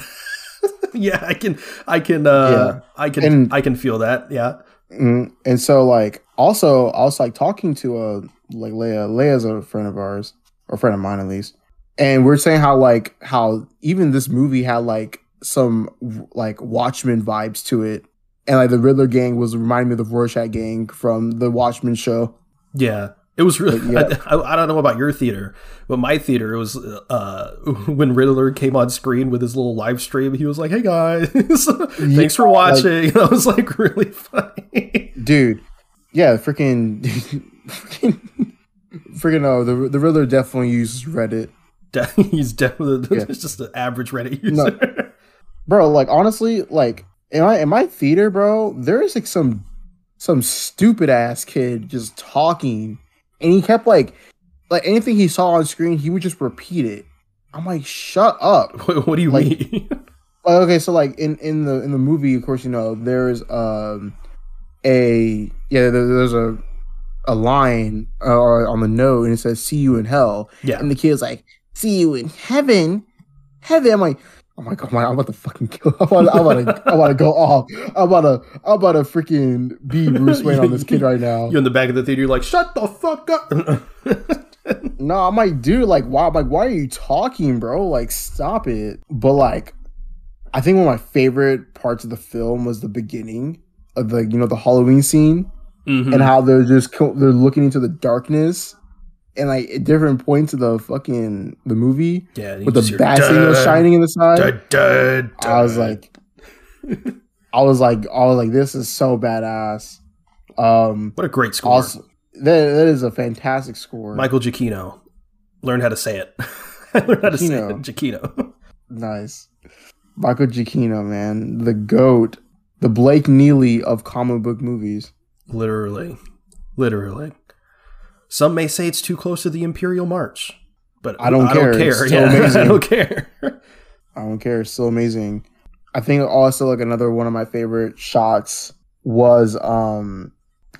Speaker 2: yeah, I can. I can. uh
Speaker 3: Yeah.
Speaker 2: I can.
Speaker 3: And-
Speaker 2: I can feel that. Yeah.
Speaker 3: Mm, and so like also I was like talking to a like Leia. Leia's a friend of ours, or a friend of mine at least. And we're saying how like how even this movie had like some like Watchmen vibes to it. And like the Riddler gang was reminding me of the Rorschach gang from the Watchmen show.
Speaker 2: Yeah. It was really.
Speaker 3: But,
Speaker 2: I, I don't know about your theater, but my theater it was uh, when Riddler came on screen with his little live stream. He was like, "Hey guys, thanks for
Speaker 3: Yeah,
Speaker 2: watching." I was like, really funny.
Speaker 3: Dude, yeah, freaking freaking freaking no, the the Riddler definitely uses Reddit.
Speaker 2: He's definitely
Speaker 3: Yeah.
Speaker 2: just an average Reddit
Speaker 3: No.
Speaker 2: user.
Speaker 3: bro like honestly like in my in my theater bro there is like some some stupid ass kid just talking and he kept like like anything he saw on screen he would just repeat it. I'm like shut up.
Speaker 2: What, what do you
Speaker 3: Like-
Speaker 2: mean?
Speaker 3: like, okay so like in in the in the movie of course you know there's um a yeah there, there's a a line uh, on the note and it says see you in hell.
Speaker 2: Yeah,
Speaker 3: and the kid's like, "See you in heaven, heaven." I'm like, "Oh my god, I'm about to fucking kill. I'm about, I'm about, to, I'm about to go off. I'm about to, I'm about to freaking be Bruce Wayne on this kid right now."
Speaker 2: you're in the back of the theater. You're like, "Shut the fuck up."
Speaker 3: No, I'm like, dude, like, why? Like, why are you talking, bro? Like, stop it. But like, I think one of my favorite parts of the film was the beginning of the, you know, the Halloween scene
Speaker 2: Mhm.
Speaker 3: and how they're just they're looking into the darkness. And like at different points of the fucking the movie,
Speaker 2: yeah,
Speaker 3: with the bat signal shining in the side.
Speaker 2: dun, dun,
Speaker 3: I was like, I was like, I was like, this is so badass. Um,
Speaker 2: "What a great score!"
Speaker 3: also, that, that is a fantastic score.
Speaker 2: Michael Giacchino learn how to say it. I learned how to say it.
Speaker 3: Giacchino. nice, Michael Giacchino, man, the goat, the Blake Neely of comic book movies.
Speaker 2: Literally. Literally. Some may say it's too close to the Imperial March, but
Speaker 3: I don't
Speaker 2: I
Speaker 3: care.
Speaker 2: don't care. Yeah, I don't care.
Speaker 3: I don't care. It's still amazing. I think also like another one of my favorite shots was um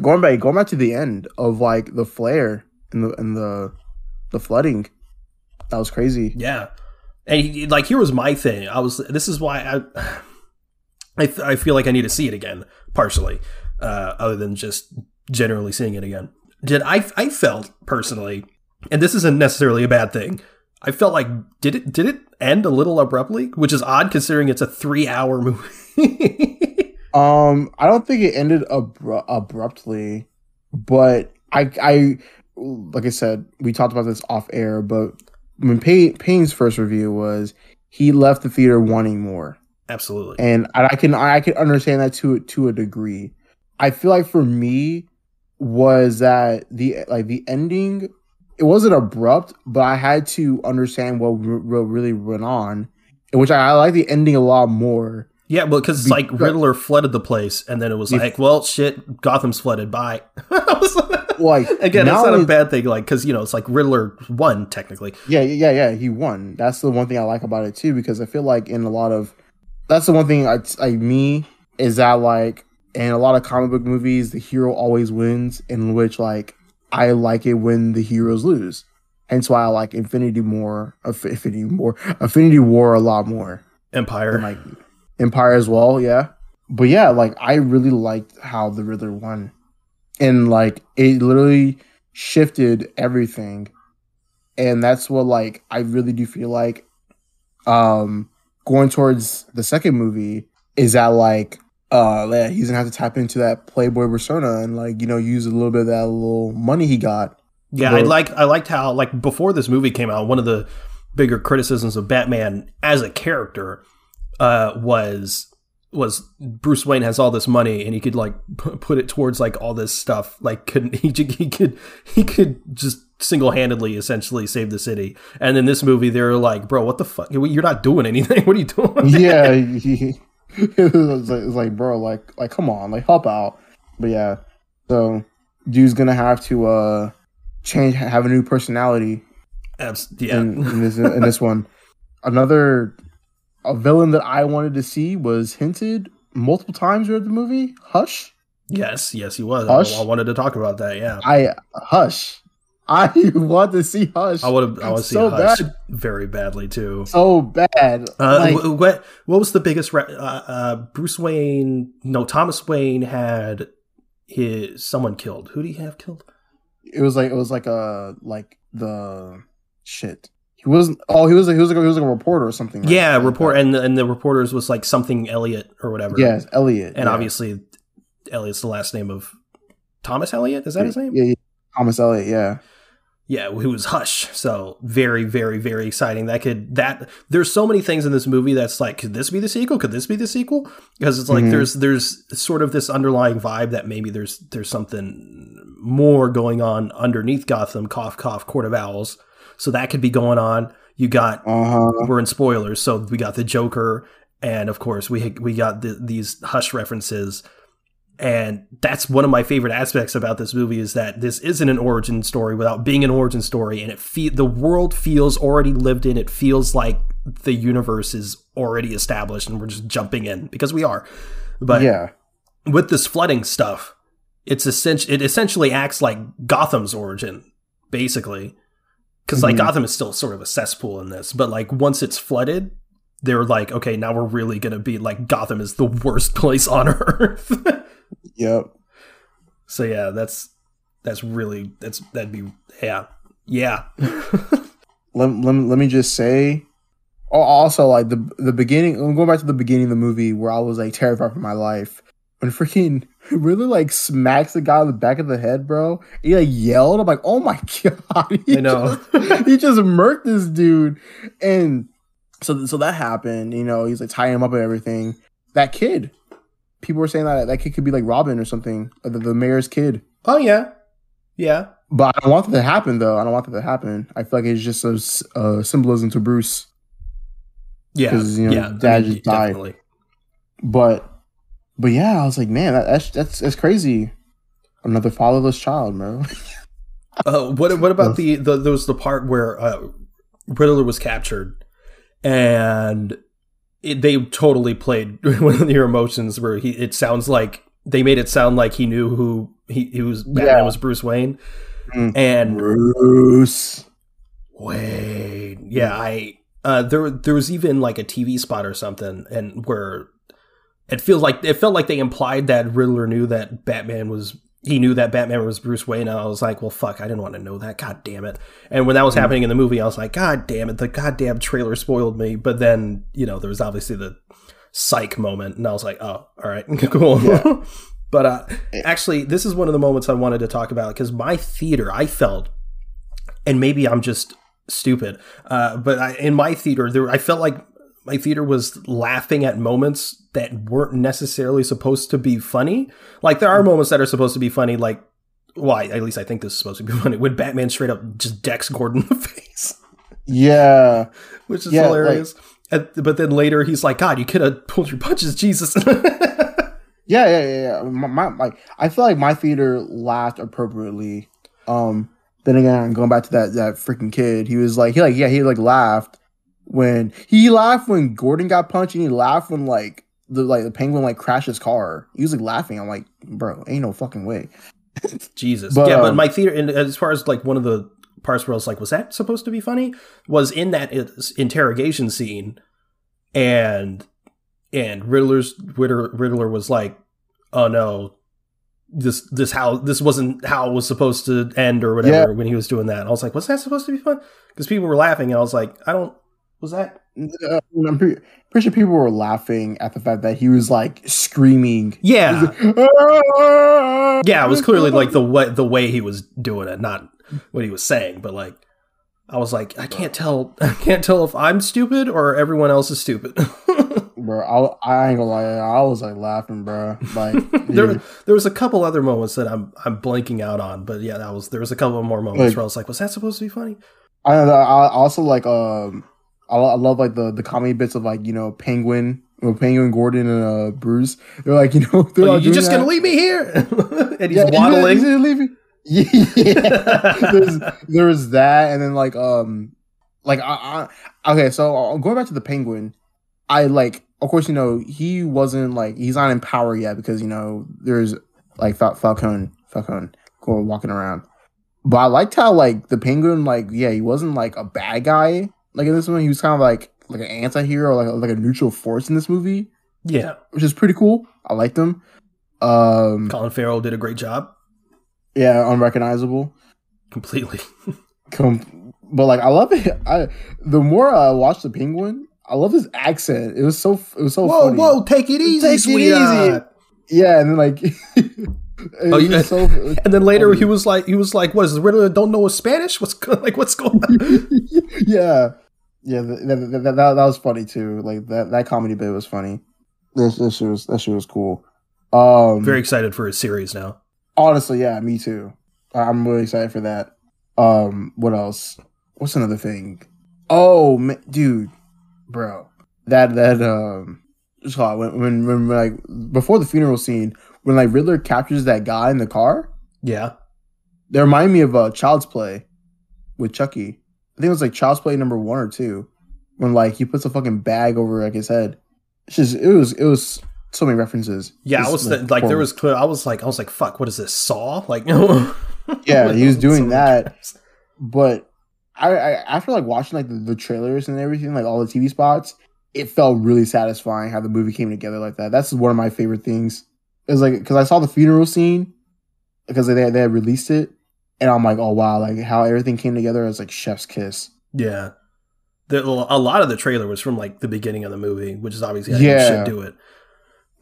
Speaker 3: going back going back to the end of like the flare and the and the the flooding. That was crazy.
Speaker 2: yeah. And he- like here was my thing. I was this is why I I, th- I feel like I need to see it again partially uh, other than just generally seeing it again. Did I I felt personally and this isn't necessarily a bad thing. I felt like did it did it end a little abruptly, which is odd considering it's a 3-hour movie.
Speaker 3: Um, I don't think it ended abru- abruptly, but I, I, like I said, we talked about this off air. But when Payne, Payne's first review was, he left the theater wanting more,
Speaker 2: Absolutely.
Speaker 3: and I can, I can understand that to to a degree. I feel like for me was that the like the ending, it wasn't abrupt, but I had to understand what, r- what really went on which I, I like the ending a lot more.
Speaker 2: Yeah, well, because it's like Riddler flooded the place, and then it was like, well, shit, Gotham's flooded. Bye. Like- Again, it's
Speaker 3: not
Speaker 2: not a bad thing, like because you know it's like Riddler won technically.
Speaker 3: Yeah, yeah, yeah. He won. That's the one thing I like about it too, because I feel like in a lot of that's the one thing I like me is that like in a lot of comic book movies, the hero always wins. In which like I like it when the heroes lose. Hence why I like Infinity more, Inf- Infinity more, Infinity War a lot more
Speaker 2: Empire.
Speaker 3: like Empire as well. Yeah, but yeah, like I really liked how the Riddler won, and like it literally shifted everything, and that's what like I really do feel like, um, going towards the second movie is that like. Uh, yeah, he's gonna have to tap into that Playboy persona and like you know use a little bit of that little money he got.
Speaker 2: Yeah,
Speaker 3: Well-
Speaker 2: I like I liked how like before this movie came out, one of the bigger criticisms of Batman as a character uh, was was Bruce Wayne has all this money and he could like p- put it towards like all this stuff. Like couldn't he? He could he could just single handedly essentially save the city. And in this movie, they're like, bro, what the fuck? You're not doing anything. What are you doing?
Speaker 3: yeah, he, it, was like, like, bro, like, like, come on, like, help out. But yeah, so dude's gonna have to uh change, have a new personality
Speaker 2: Abs- yeah.
Speaker 3: in, in this in this one. Another a villain that I wanted to see was hinted multiple times throughout the movie. Hush,
Speaker 2: yes, yes, he was.
Speaker 3: Hush?
Speaker 2: I, I wanted to talk about that. Yeah.
Speaker 3: I Hush. I want to see Hush
Speaker 2: I would have. I would see
Speaker 3: So
Speaker 2: Hush
Speaker 3: bad.
Speaker 2: very badly too.
Speaker 3: so bad.
Speaker 2: Uh,
Speaker 3: like,
Speaker 2: wh- what what was the biggest? Re- uh, uh, Bruce Wayne? No, Thomas Wayne had his someone killed. Who did he have killed?
Speaker 3: it was like it was like a like the shit. He wasn't. Oh, he was. He was like he was like a reporter or something. like-
Speaker 2: yeah,
Speaker 3: like
Speaker 2: report
Speaker 3: that.
Speaker 2: and the, and the reporters was like something Elliot or whatever.
Speaker 3: Yes, Elliot.
Speaker 2: and
Speaker 3: yeah.
Speaker 2: obviously Elliot's the last name of Thomas Elliot. Is that his name?
Speaker 3: Yeah, yeah. Thomas Elliot. Yeah.
Speaker 2: Yeah, who was Hush. So very, very, very exciting. That could that there's so many things in this movie that's like, could this be the sequel? Could this be the sequel? Because it's like
Speaker 3: Mhm.
Speaker 2: there's there's sort of this underlying vibe that maybe there's there's something more going on underneath Gotham. Cough, cough, Court of Owls. So that could be going on. You got
Speaker 3: Uh huh.
Speaker 2: we're in spoilers, so we got the Joker, and of course we we got the, these Hush references, and that's one of my favorite aspects about this movie is that this isn't an origin story without being an origin story, and it fe- the world feels already lived in. It feels like the universe is already established, and we're just jumping in because we are. But
Speaker 3: yeah.
Speaker 2: with this flooding stuff, it's essentially it essentially acts like Gotham's origin, basically, because like
Speaker 3: Mhm.
Speaker 2: Gotham is still sort of a cesspool in this, but like once it's flooded, they're like, okay, now we're really gonna be like Gotham is the worst place on earth.
Speaker 3: Yep.
Speaker 2: so yeah, that's that's really that's that'd be yeah yeah
Speaker 3: Let, let, let me just say. Oh, also, like the the beginning. I'm going back to the beginning of the movie where I was like terrified for my life when freaking really like smacks the guy on the back of the head, bro. He like yelled. I'm like, oh my god! He
Speaker 2: I know.
Speaker 3: just- he just murked this dude, and so so that happened. You know, he's like tying him up and everything. That kid. People were saying that that kid could be like Robin or something, or the, the mayor's kid.
Speaker 2: oh yeah yeah
Speaker 3: But I don't want that to happen, though. I don't want that to happen. I feel like it's just a symbolism to Bruce.
Speaker 2: Yeah,
Speaker 3: because you know,
Speaker 2: yeah
Speaker 3: dad just died.
Speaker 2: definitely.
Speaker 3: But, but yeah, I was like, man, that, that's that's that's crazy. Another fatherless child, bro.
Speaker 2: Uh, what what about the, the there was the part where uh, Riddler was captured, and it, they totally played with your emotions where he it sounds like they made it sound like he knew who he, he was Batman
Speaker 3: Yeah.
Speaker 2: was Bruce Wayne,
Speaker 3: Mm.
Speaker 2: and
Speaker 3: Bruce.
Speaker 2: Wayne, yeah, I uh, there there was even like a TV spot or something, and where it feels like it felt like they implied that Riddler knew that Batman was he knew that Batman was Bruce Wayne. And I was like, well, fuck, I didn't want to know that. God damn it. And when that was
Speaker 3: Mhm.
Speaker 2: happening in the movie, I was like, God damn it, the goddamn trailer spoiled me. But then you know there was obviously the psych moment, and I was like, oh, all right, cool.
Speaker 3: Yeah.
Speaker 2: but uh, actually, this is one of the moments I wanted to talk about because my theater, I felt, and maybe I'm just stupid, uh, but I, in my theater, there I felt like my theater was laughing at moments that weren't necessarily supposed to be funny. Like there are moments that are supposed to be funny, like why? at least I think this is supposed to be funny. When Batman straight up just decks Gordon in the face,
Speaker 3: Yeah,
Speaker 2: which is
Speaker 3: Yeah,
Speaker 2: hilarious. And, but then later he's like, God, you could have pulled your punches, Jesus.
Speaker 3: Yeah, yeah, yeah. yeah. My, my, like, I feel like my theater laughed appropriately. Um, then again, going back to that that freaking kid, he was like, he like, yeah, he like laughed when he laughed when Gordon got punched, and he laughed when like the like the penguin like crashed his car. He was like laughing. I'm like, bro, ain't no fucking way.
Speaker 2: Jesus.
Speaker 3: But,
Speaker 2: yeah, but
Speaker 3: um,
Speaker 2: my theater, and as far as like one of the parts where I was like, was that supposed to be funny? Was in that interrogation scene, and and Riddler's Riddler, Riddler was like, oh no. This this how this wasn't how it was supposed to end or whatever when he was doing that. And I was like, was that supposed to be fun? Because people were laughing, and I was like, I don't. Was that?
Speaker 3: Uh, I'm pretty, pretty sure people were laughing at the fact that he was like screaming.
Speaker 2: Yeah,
Speaker 3: like,
Speaker 2: yeah. It was clearly like the way the way he was doing it, not what he was saying. But like, I was like, I can't tell. I can't tell if I'm stupid or everyone else is stupid.
Speaker 3: bro. I, I ain't gonna lie, I was like laughing, bro. Like,
Speaker 2: there, there was a couple other moments that I'm I'm blanking out on, but yeah, that was there was a couple more moments
Speaker 3: Like-
Speaker 2: where I was like, was that supposed to be funny?
Speaker 3: I, I also like um, I, I love like the the comedy bits of like you know Penguin, well, Penguin, Gordon, and uh Bruce. They're like you know they're
Speaker 2: Like,
Speaker 3: like
Speaker 2: you just
Speaker 3: doing
Speaker 2: gonna leave me here? and he's
Speaker 3: Yeah, he's
Speaker 2: waddling.
Speaker 3: leave me. Yeah, there's, there was that, and then like um, like I, I okay, so uh, going back to the Penguin, I like of course you know he wasn't like he's not in power yet because you know there's like Fal- Falcone Falcone going walking around, but I liked how like the Penguin like yeah he wasn't like a bad guy like in this one he was kind of like like an anti-hero like like a neutral force in this movie
Speaker 2: yeah,
Speaker 3: which is pretty cool I liked him um
Speaker 2: Colin Farrell did a great job,
Speaker 3: yeah unrecognizable
Speaker 2: completely.
Speaker 3: Com- but like I love it. I the more I watch the Penguin, I love his accent. It was so it was so
Speaker 2: whoa,
Speaker 3: funny.
Speaker 2: whoa, take it easy,
Speaker 3: Take it
Speaker 2: sweetheart.
Speaker 3: Yeah, and then like,
Speaker 2: Oh, yeah.
Speaker 3: so
Speaker 2: And then later
Speaker 3: funny.
Speaker 2: he was like, he was like, "What is the Riddler? Don't know Spanish? What's like? What's going on?"
Speaker 3: yeah, yeah. That, that, that, that, that was funny too. Like that that comedy bit was funny. This this shit was that shit was cool. Um,
Speaker 2: Very excited for his series now.
Speaker 3: honestly, yeah, me too. I'm really excited for that. Um, what else? What's another thing? Oh, ma- dude, bro, that that um, just call when, when when like before the funeral scene when like Riddler captures that guy in the car.
Speaker 2: Yeah,
Speaker 3: They remind me of uh, Child's Play with Chucky. I think it was like Child's Play number one or two when like he puts a fucking bag over like his head. It's just it was it was so many references.
Speaker 2: yeah. I
Speaker 3: It's,
Speaker 2: was th- like, there was, clear- I was like, I was like, "Fuck, what is this Saw?" Like,
Speaker 3: Yeah, he was doing
Speaker 2: many
Speaker 3: that. but I, I after like watching like the, the trailers and everything, like all the TV spots, it felt really satisfying how the movie came together like that. That's one of my favorite things. It was like because I saw the funeral scene because they they had released it, and I'm like, oh wow, like how everything came together as like chef's kiss.
Speaker 2: Yeah, the, a lot of the trailer was from like the beginning of the movie, which is obviously how you
Speaker 3: Yeah.
Speaker 2: should do it.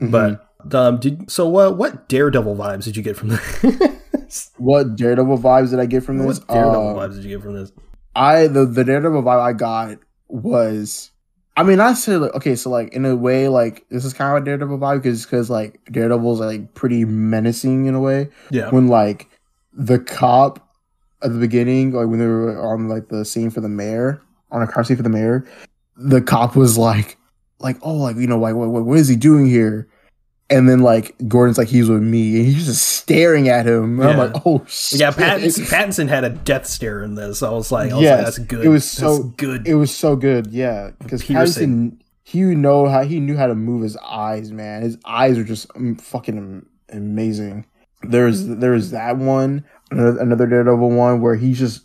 Speaker 3: Mhm.
Speaker 2: But um, did so? What what Daredevil vibes did you get from this?
Speaker 3: what Daredevil vibes did I get from this?
Speaker 2: what Daredevil
Speaker 3: Uh,
Speaker 2: vibes did you get from this?
Speaker 3: I the the Daredevil vibe I got was, I mean, I said like okay, so like in a way, like this is kind of a Daredevil vibe because because like Daredevil's like pretty menacing in a way.
Speaker 2: Yeah,
Speaker 3: When like the cop at the beginning, like when they were on like the scene for the mayor on a car scene for the mayor, the cop was like, like oh like you know like what what, what is he doing here? And then like Gordon's like he's with me, and he's just staring at him. And I'm like, oh shit.
Speaker 2: yeah. Pattinson, Pattinson had a death stare in this. I was like, I was
Speaker 3: Yes,
Speaker 2: like, that's good.
Speaker 3: it was so-
Speaker 2: That's good.
Speaker 3: It was so good, yeah. Because Pattinson, he know how he knew how to move his eyes, man. His eyes are just um, fucking amazing. There's there's that one, another, another Daredevil one where he's just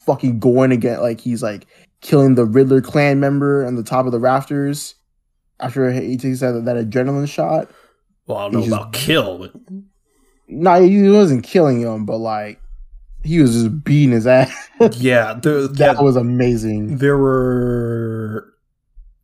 Speaker 3: fucking going again, like he's like killing the Riddler clan member on the top of the rafters after he takes that, that adrenaline shot.
Speaker 2: well, I don't know about kill, but
Speaker 3: No, he wasn't killing him, but like he was just beating his ass.
Speaker 2: yeah,
Speaker 3: that
Speaker 2: yeah,
Speaker 3: was amazing.
Speaker 2: there were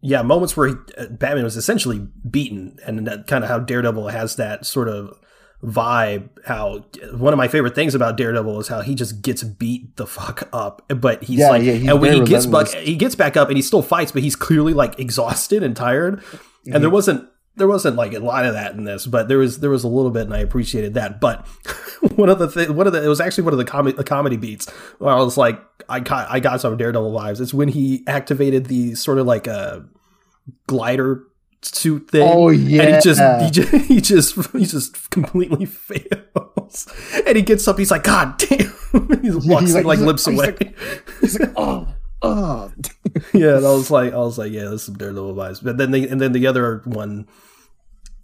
Speaker 2: yeah moments where he, uh, Batman was essentially beaten, and that kind of how Daredevil has that sort of vibe. How one of my favorite things about Daredevil is how he just gets beat the fuck up, but he's
Speaker 3: Yeah,
Speaker 2: like,
Speaker 3: yeah, he's
Speaker 2: and when he gets back, he gets back up and he still fights, but he's clearly like exhausted and tired. And there wasn't there wasn't like a lot of that in this, but there was there was a little bit, and I appreciated that. But one of the thing, one of the it was actually one of the comedy the comedy beats where I was like, I got I got some Daredevil vibes. It's when he activated the sort of like a glider suit thing.
Speaker 3: Oh yeah.
Speaker 2: And he just, he just, he just, he just completely fails. And he gets up. He's like, "God damn!" he walks
Speaker 3: he's
Speaker 2: like,
Speaker 3: like-
Speaker 2: like lips
Speaker 3: like-
Speaker 2: away.
Speaker 3: he's like, oh, oh.
Speaker 2: yeah, and I was like, I was like, yeah, this is some Daredevil vibes. But then, the, and then the other one,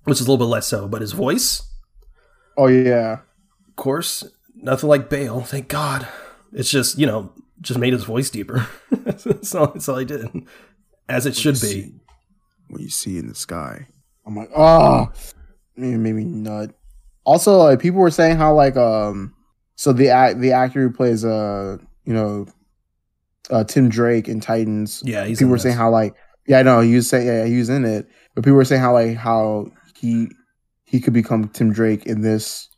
Speaker 2: which is a little bit less so, but his voice,
Speaker 3: Oh yeah.
Speaker 2: of course, nothing like Bale. Thank God. It's just you know, just made his voice deeper. that's, all, that's all he did, as it should be.
Speaker 4: What you see in the sky.
Speaker 3: I'm like, oh, maybe made me nut. Also, like people were saying how like um, so the act the actor who plays uh, you know, uh, Tim Drake in Titans.
Speaker 2: Yeah, he's
Speaker 3: people
Speaker 2: in
Speaker 3: were saying how like yeah, I know he was saying yeah he was in it, but people were saying how like how he he could become Tim Drake in this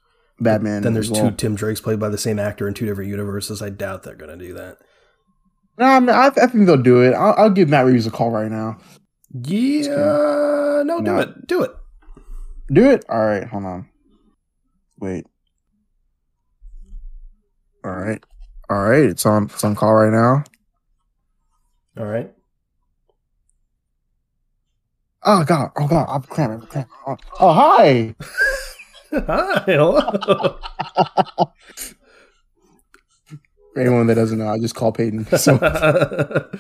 Speaker 3: Batman.
Speaker 2: Then there's
Speaker 3: well.
Speaker 2: two Tim Drakes played by the same actor in two different universes. I doubt they're gonna do that.
Speaker 3: No, I, mean, I, I think they'll do it. I'll, I'll give Matt Reeves a call right now.
Speaker 2: Yeah, no, do
Speaker 3: No.
Speaker 2: it, do it.
Speaker 3: Do it. All right, hold on. Wait. All right. All right, it's on. It's on call right now.
Speaker 2: All right.
Speaker 3: Oh god. Oh god. I'm cramping. I'm cramping. Oh, oh, hi.
Speaker 2: Hi, hello.
Speaker 3: For anyone that doesn't know, I just call Peyton. So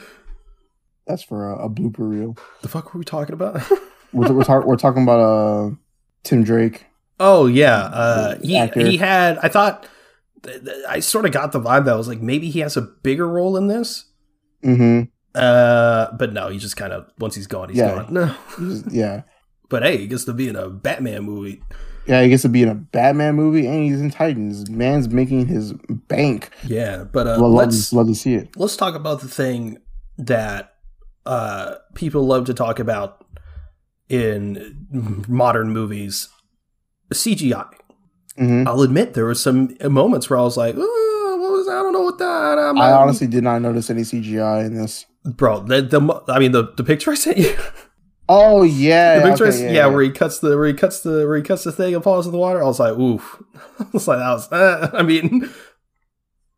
Speaker 3: that's for a, a blooper reel.
Speaker 2: The fuck were we talking about?
Speaker 3: We're, we're, talk, we're talking about uh Tim Drake.
Speaker 2: Oh yeah, uh, he
Speaker 3: Actor.
Speaker 2: he had. I thought th- th- I sort of got the vibe that was like maybe he has a bigger role in this.
Speaker 3: Mm-hmm.
Speaker 2: Uh, but no, he just kind of once he's gone, he's
Speaker 3: Yeah.
Speaker 2: gone. No,
Speaker 3: Yeah.
Speaker 2: but hey, he gets to be in a Batman movie.
Speaker 3: Yeah, he gets to be in a Batman movie and he's in Titans. Man's making his bank.
Speaker 2: Yeah, but uh,
Speaker 3: love,
Speaker 2: let's
Speaker 3: love to see it.
Speaker 2: let's talk about the thing that uh people love to talk about in modern movies: CGI.
Speaker 3: hmm
Speaker 2: I'll admit there were some moments where I was like, "Oh, what was I don't know what that." I'm,
Speaker 3: I honestly did not notice any CGI in this.
Speaker 2: bro, the, the I mean the the picture I sent you,
Speaker 3: Oh yeah,
Speaker 2: the picture,
Speaker 3: okay,
Speaker 2: s- yeah, where he cuts the where he cuts the where he cuts the thing and falls in the water. I was like, oof. I was like, that was. Uh, I mean,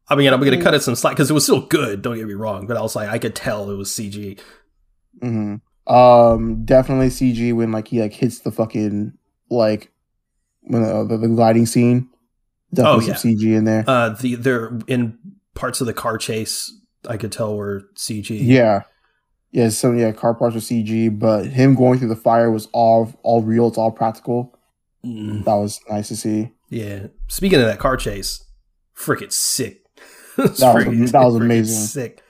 Speaker 2: I mean, I'm gonna cut it some slack because it was still good. Don't get me wrong, but I was like, I could tell it was CG.
Speaker 3: hmm Um, definitely CG when like he like hits the fucking like when uh, the, the gliding scene. Definitely
Speaker 2: Oh,
Speaker 3: some CG in there.
Speaker 2: Uh, the they're in parts of the car chase. I could tell were CG.
Speaker 3: yeah, yeah. Some yeah, car parts were CG, but him going through the fire was all all real. It's all practical.
Speaker 2: Mm,
Speaker 3: That was nice to see.
Speaker 2: yeah. Speaking of that car chase, freaking sick.
Speaker 3: That was- that was amazing.
Speaker 2: Sick.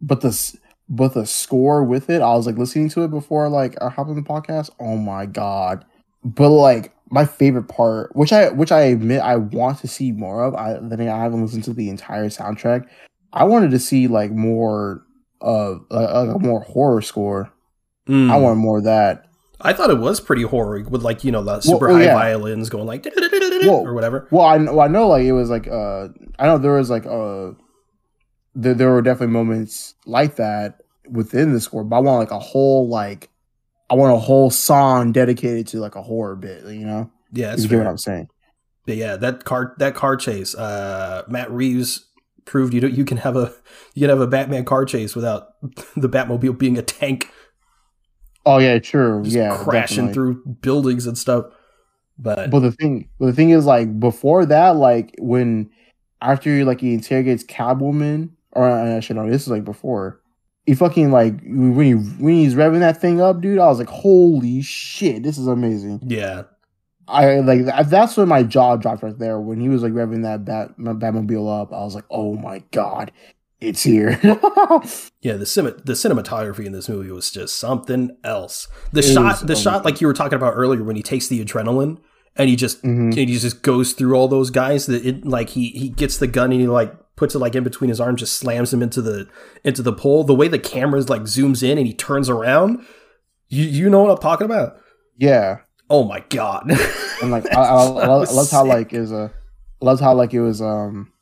Speaker 3: But the but the score with it, I was like listening to it before like I hopped on the podcast. Oh my god! But like my favorite part, which I which I admit I want to see more of. I then I haven't listened to the entire soundtrack. I wanted to see like more of uh, a more horror score.
Speaker 2: Mm.
Speaker 3: I want more of that.
Speaker 2: I thought it was pretty horror with like you know the super
Speaker 3: well,
Speaker 2: high
Speaker 3: yeah.
Speaker 2: violins going like or whatever.
Speaker 3: Well, I well, I know like it was like uh I know there was like uh there there were definitely moments like that within the score, but I want like a whole like I want a whole song dedicated to like a horror bit, you know?
Speaker 2: Yeah, that's
Speaker 3: you get what. I'm saying.
Speaker 2: But yeah, that car that car chase. Uh, Matt Reeves proved you don't, you can have a you can have a Batman car chase without the Batmobile being a tank
Speaker 3: Oh yeah, true. yeah,
Speaker 2: crashing
Speaker 3: definitely.
Speaker 2: through buildings and stuff. But,
Speaker 3: But the thing, but the thing is, like before that, like when after like he interrogates Catwoman, or uh, I should know this is like before. He fucking like when he when he's revving that thing up, dude. I was like, "Holy shit, this is amazing!"
Speaker 2: yeah,
Speaker 3: I like that's when my jaw dropped right there when he was like revving that bat Batmobile up. I was like, "Oh my god, it's here!"
Speaker 2: yeah. The cin- the cinematography in this movie was just something else. The
Speaker 3: It
Speaker 2: shot, the shot, like you were talking about earlier, when he takes the adrenaline and he just
Speaker 3: Mhm.
Speaker 2: and he just goes through all those guys. That it like he he gets the gun and he like puts it like in between his arms, just slams him into the into the pole. The way the camera's like zooms in and he turns around, you you know what I'm talking about?
Speaker 3: Yeah,
Speaker 2: Oh my god!
Speaker 3: and like I, I, I,
Speaker 2: That
Speaker 3: love, how like it was a I loved how like it was um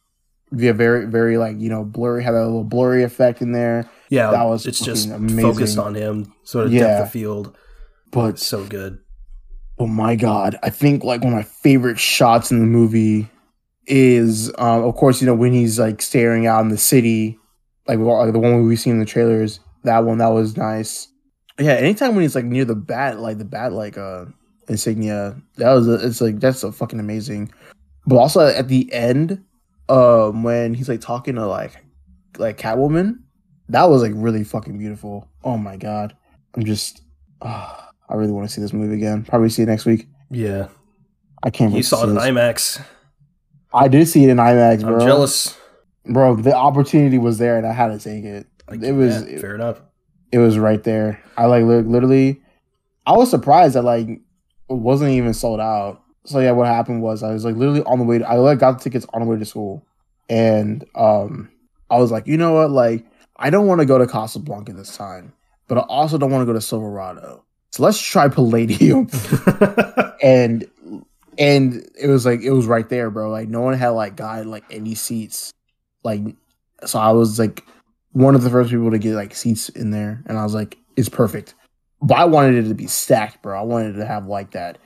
Speaker 3: via very very like you know blurry had a little blurry effect in there.
Speaker 2: yeah,
Speaker 3: that was
Speaker 2: it's just
Speaker 3: amazing.
Speaker 2: focused on him, sort of
Speaker 3: Yeah.
Speaker 2: depth of field.
Speaker 3: But
Speaker 2: so good.
Speaker 3: oh my god, I think like one of my favorite shots in the movie is um of course you know when he's like staring out in the city like, like the one we've seen in the trailers. That one that was nice. Yeah, anytime when he's like near the bat, like the bat, like uh insignia, that was a, it's like that's a fucking amazing. But also at the end, um, when he's like talking to like like Catwoman, that was like really fucking beautiful. Oh my god, I'm just, ah, I really want to see this movie again. Probably see it next week.
Speaker 2: Yeah,
Speaker 3: I can't.
Speaker 2: you saw it in
Speaker 3: this.
Speaker 2: IMAX.
Speaker 3: I did see it in IMAX, bro.
Speaker 2: I'm jealous.
Speaker 3: bro. The opportunity was there, and I had to take it.
Speaker 2: I
Speaker 3: It was
Speaker 2: that. fair enough.
Speaker 3: it was right there. I like literally, I was surprised that like it wasn't even sold out. So yeah, what happened was I was like literally on the way. To, I like got the tickets on the way to school, and um, I was like, you know what, like I don't want to go to Casablanca this time, but I also don't want to go to Silverado. So let's try Palladium, and and it was like it was right there, bro. Like no one had like got like any seats, like so I was like one of the first people to get like seats in there, and I was like, it's perfect. But I wanted it to be stacked, bro. I wanted it to have like that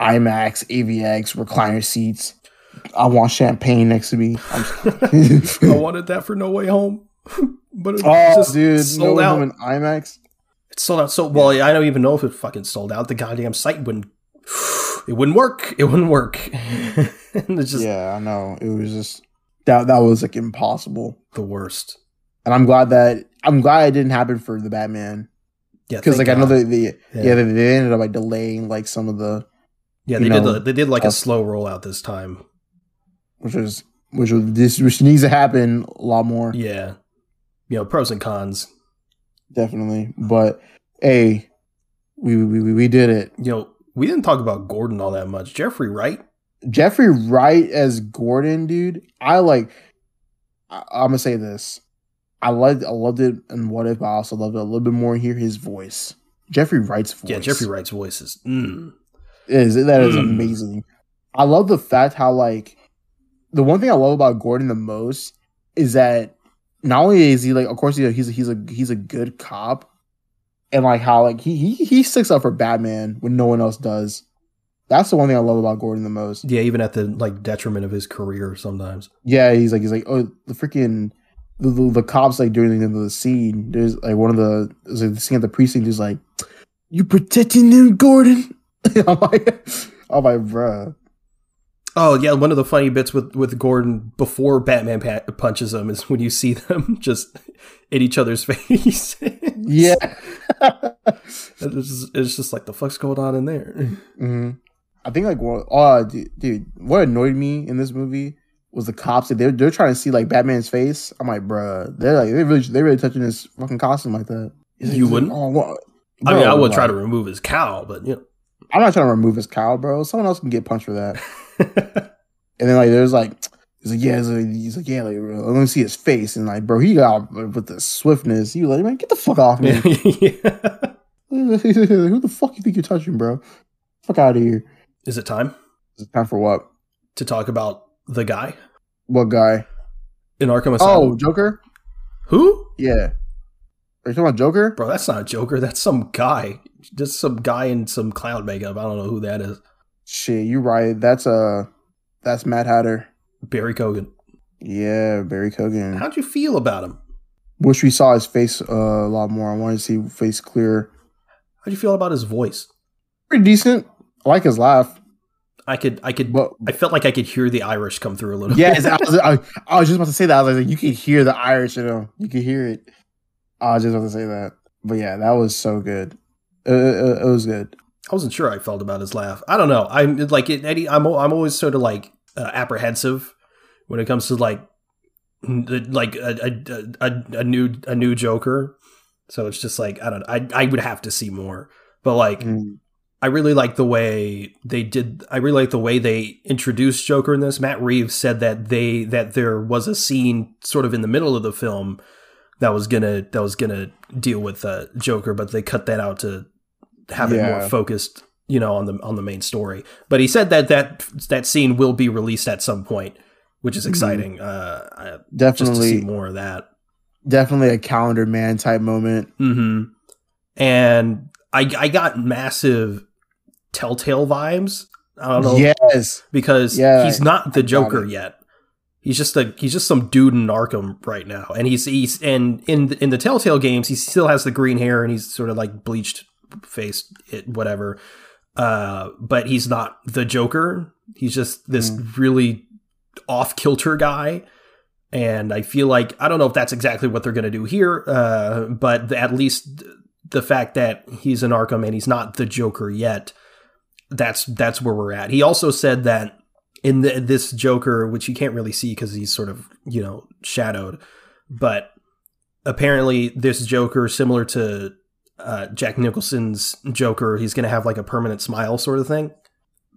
Speaker 3: IMAX, AVX, recliner seats. I want champagne next to me.
Speaker 2: I wanted that for No Way Home, but it
Speaker 3: oh,
Speaker 2: just
Speaker 3: dude,
Speaker 2: sold
Speaker 3: no
Speaker 2: out.
Speaker 3: in IMAX.
Speaker 2: It sold out so well. I don't even know if it fucking sold out. The goddamn site wouldn't. It wouldn't work. It wouldn't work. just
Speaker 3: yeah, I know. It was just that that was like impossible.
Speaker 2: the worst.
Speaker 3: And I'm glad that I'm glad it didn't happen for the Batman
Speaker 2: Yeah,
Speaker 3: because like I know
Speaker 2: God.
Speaker 3: they, they yeah,
Speaker 2: Yeah.
Speaker 3: they, they ended up like delaying like some of the
Speaker 2: yeah, they did. they did like a slow rollout this time.
Speaker 3: which is which was this which needs to happen a lot more.
Speaker 2: Yeah, you know, pros and cons.
Speaker 3: definitely. But hey, we we we, we did it.
Speaker 2: You know, we didn't talk about Gordon all that much. Jeffrey Wright.
Speaker 3: Jeffrey Wright as Gordon, dude. I like. I, I'm gonna say this. I loved I loved it and what if, I also loved it a little bit more. Hear his voice. Jeffrey Wright's voice.
Speaker 2: Yeah, Jeffrey Wright's voice is. Mm.
Speaker 3: Is that is
Speaker 2: Mm.
Speaker 3: amazing. I love the fact how like the one thing I love about Gordon the most is that not only is he like, of course, you know, he's a, he's a he's a good cop, and like how like he he he sticks up for Batman when no one else does. That's the one thing I love about Gordon the most.
Speaker 2: Yeah, even at the like detriment of his career sometimes.
Speaker 3: Yeah, he's like he's like oh the freaking the, the, the cops like during the end of the scene. There's like one of the like the scene at the precinct is like you protecting them, Gordon. I'm like I'm like bruh.
Speaker 2: Oh yeah, one of the funny bits with with Gordon before Batman pa- punches him is when you see them just in each other's face.
Speaker 3: Yeah.
Speaker 2: it's just, it's just like the fuck's going on in there.
Speaker 3: hmm I think like what oh dude, dude, what annoyed me in this movie was the cops that they're they're trying to see like Batman's face. I'm like, bruh, they're like they really they really touching his fucking costume like that. He's like-
Speaker 2: You
Speaker 3: like,
Speaker 2: wouldn't?
Speaker 3: oh?
Speaker 2: I mean, I would try to remove his cowl, but you
Speaker 3: I'm not trying to remove his cowl, bro. Someone else can get punched for that. And then like there's like he's like yeah he's like, yeah like let me see his face and like bro he got with the swiftness he was like man get the fuck off me
Speaker 2: Yeah.
Speaker 3: who the fuck you think you're touching bro fuck out of here
Speaker 2: Is it time
Speaker 3: it's time for what
Speaker 2: to talk about the guy
Speaker 3: what guy
Speaker 2: in Arkham
Speaker 3: oh,
Speaker 2: Asylum.
Speaker 3: oh Joker
Speaker 2: Who?
Speaker 3: yeah are you talking about Joker
Speaker 2: Bro, that's not a Joker. That's some guy. Just some guy in some clown makeup. I don't know who that is.
Speaker 3: shit you're right that's uh that's Mad Hatter
Speaker 2: Barry Keoghan.
Speaker 3: yeah Barry Keoghan
Speaker 2: How'd you feel about him?
Speaker 3: wish we saw his face uh, a lot more I wanted to see face clearer
Speaker 2: How'd you feel about his voice?
Speaker 3: pretty decent I like his laugh
Speaker 2: I could, I could,
Speaker 3: but
Speaker 2: I felt like I could hear the Irish come through a little.
Speaker 3: Yeah,
Speaker 2: bit.
Speaker 3: I was, I, I was just about to say that. I was like, you could hear the Irish you know, You could hear it. I was just about to say that. But yeah, that was so good. It, it, it was good.
Speaker 2: I wasn't sure I felt about his laugh. I don't know. I'm like it, Eddie. I'm I'm always sort of like uh, apprehensive when it comes to like like a, a, a, a new a new Joker. So it's just like I don't. I I would have to see more. But like
Speaker 3: Mm.
Speaker 2: I really like the way they did. I really like the way they introduced Joker in this. Matt Reeves said that they that there was a scene sort of in the middle of the film that was gonna that was gonna deal with uh, Joker, but they cut that out to have it more focused, you know, on the on the main story. But he said that that that scene will be released at some point, which is exciting. Uh, I- just to see
Speaker 3: Definitely,
Speaker 2: more of that.
Speaker 3: definitely a calendar man type moment.
Speaker 2: Mm-hmm. And I I got massive Telltale vibes. I don't know
Speaker 3: Yes.
Speaker 2: because
Speaker 3: Yeah,
Speaker 2: he's not the Joker yet. He's just a he's just some dude in Arkham right now, and he's he's and in in the Telltale games he still has the green hair and he's sort of like bleached face, it whatever. Uh, but he's not the Joker. He's just this really off kilter guy, and I feel like I don't know if that's exactly what they're going to do here. Uh, but at least the fact that he's an Arkham and he's not the Joker yet, that's that's where we're at. He also said that in the, this Joker, which you can't really see because he's sort of you know shadowed, but apparently this Joker, similar to uh, Jack Nicholson's Joker, he's gonna have like a permanent smile sort of thing.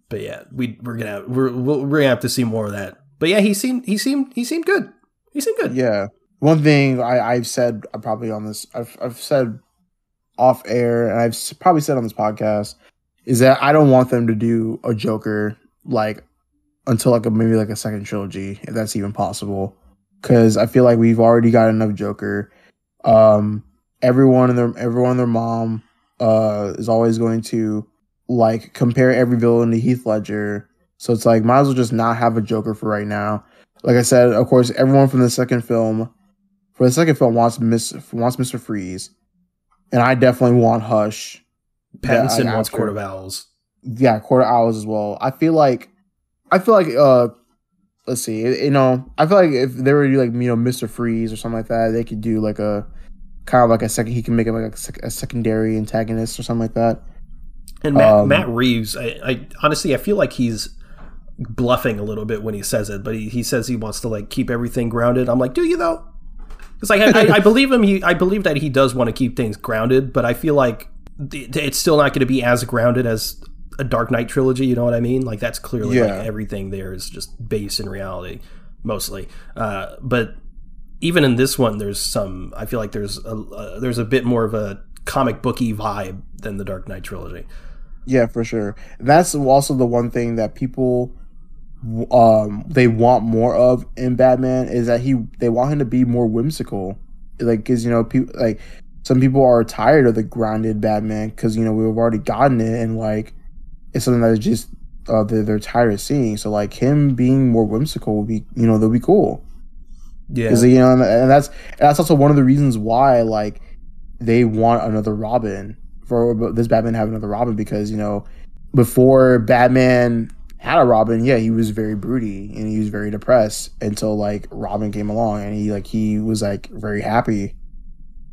Speaker 2: But yeah, we we're gonna we're we're gonna have to see more of that. But yeah, he seemed he seemed he seemed good. He seemed good.
Speaker 3: Yeah. One thing I, I've said uh, probably on this, I've, I've said off air, and I've probably said on this podcast, is that I don't want them to do a Joker like until like a maybe like a second trilogy, if that's even possible. Because I feel like we've already got enough Joker. Um, everyone and their everyone and their mom uh is always going to like compare every villain to Heath Ledger. So it's like might as well just not have a Joker for right now like I said, of course, everyone from the second film, for the second film, wants Miss wants Mister Freeze, and I definitely want Hush.
Speaker 2: Pattinson
Speaker 3: Yeah,
Speaker 2: wants Court of Owls.
Speaker 3: Yeah, Court of Owls as well. I feel like, I feel like, uh, let's see, you know, I feel like if they were to do like you know Mister Freeze or something like that, they could do like a kind of like a second. He can make it like a, a secondary antagonist or something like that.
Speaker 2: And Matt,
Speaker 3: Um,
Speaker 2: Matt Reeves, I, I honestly I feel like he's bluffing a little bit when he says it, but he, he says he wants to like keep everything grounded. I'm like, do you though? Because like, I, I, I believe him. He, I believe that he does want to keep things grounded, but I feel like it's still not going to be as grounded as a Dark Knight trilogy. You know what I mean? Like that's clearly
Speaker 3: Yeah.
Speaker 2: like everything there is just based in reality mostly. Uh, but even in this one, there's some. I feel like there's a uh, there's a bit more of a comic booky vibe than the Dark Knight trilogy.
Speaker 3: Yeah, for sure. That's also the one thing that people um they want more of in Batman is that he they want him to be more whimsical. Like cuz you know people like some people are tired of the grounded Batman cuz you know we've already gotten it and like it's something that is just uh they're, they're tired of seeing. So like him being more whimsical would be you know that'd be cool.
Speaker 2: Yeah,
Speaker 3: Cuz you know and that's and that's also one of the reasons why like they want another Robin for this Batman have another Robin because you know before Batman had a Robin, yeah, he was very broody and he was very depressed until like Robin came along and he like he was like very happy.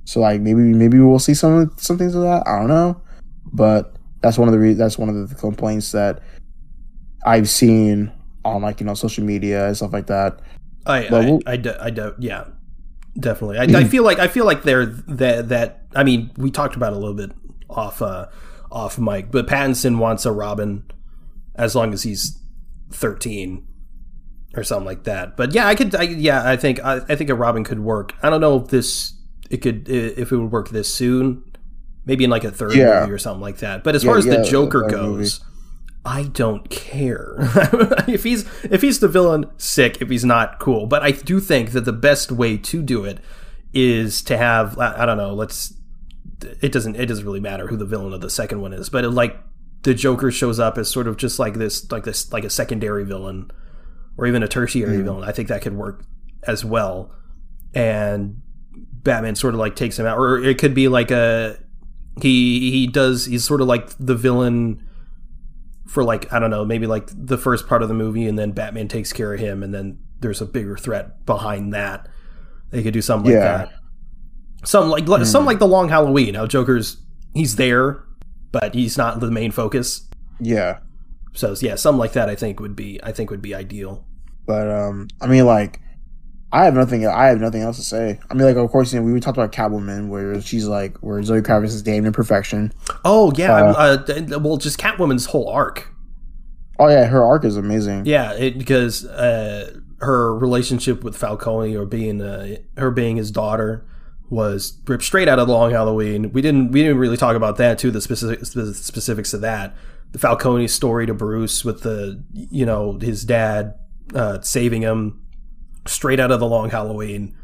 Speaker 3: So like maybe maybe we'll see some some things of that. I don't know, but that's one of the re- that's one of the complaints that I've seen on like you know social media and stuff like that.
Speaker 2: I,
Speaker 3: But
Speaker 2: I,
Speaker 3: we'll-
Speaker 2: I, de- I de- yeah, definitely. I, I feel like I feel like they're that that. I mean, we talked about a little bit off uh off mic, but Pattinson wants a Robin as long as he's thirteen or something like that. But yeah, I could. I, yeah, I think I, I think a Robin could work. I don't know if this it could if it would work this soon. Maybe in like a third
Speaker 3: Yeah.
Speaker 2: movie or something like that. But as
Speaker 3: Yeah,
Speaker 2: far as
Speaker 3: yeah,
Speaker 2: the Joker
Speaker 3: goes. movie.
Speaker 2: I don't care if he's if he's the villain. Sick. If he's not, cool. But I do think that the best way to do it is to have I, I don't know. Let's. It doesn't. It doesn't really matter who the villain of the second one is, but it, like the Joker shows up as sort of just like this, like this, like a secondary villain, or even a tertiary hmm. villain. I think that could work as well. And Batman sort of like takes him out, or it could be like a he he does he's sort of like the villain for like I don't know maybe like the first part of the movie, and then Batman takes care of him, and then there's a bigger threat behind that. They could do something like
Speaker 3: Yeah.
Speaker 2: that. Some like some like the Long Halloween. How Joker's he's there, but he's not the main focus.
Speaker 3: Yeah.
Speaker 2: So yeah, something like that I think would be I think would be ideal.
Speaker 3: But um, I mean, like, I have nothing. I have nothing else to say. I mean, like, of course, you know, we talked about Catwoman, where she's like, where Zoe Kravitz is damned in perfection.
Speaker 2: Oh yeah,
Speaker 3: Uh,
Speaker 2: uh, well just Catwoman's whole arc.
Speaker 3: Oh yeah, her arc is amazing.
Speaker 2: Yeah, it, because uh, her relationship with Falcone or being uh, her being his daughter was ripped straight out of Long Halloween. We didn't we didn't really talk about that too. The specific the specifics of that. The Falcone story to Bruce with the you know his dad uh, saving him straight out of the Long Halloween,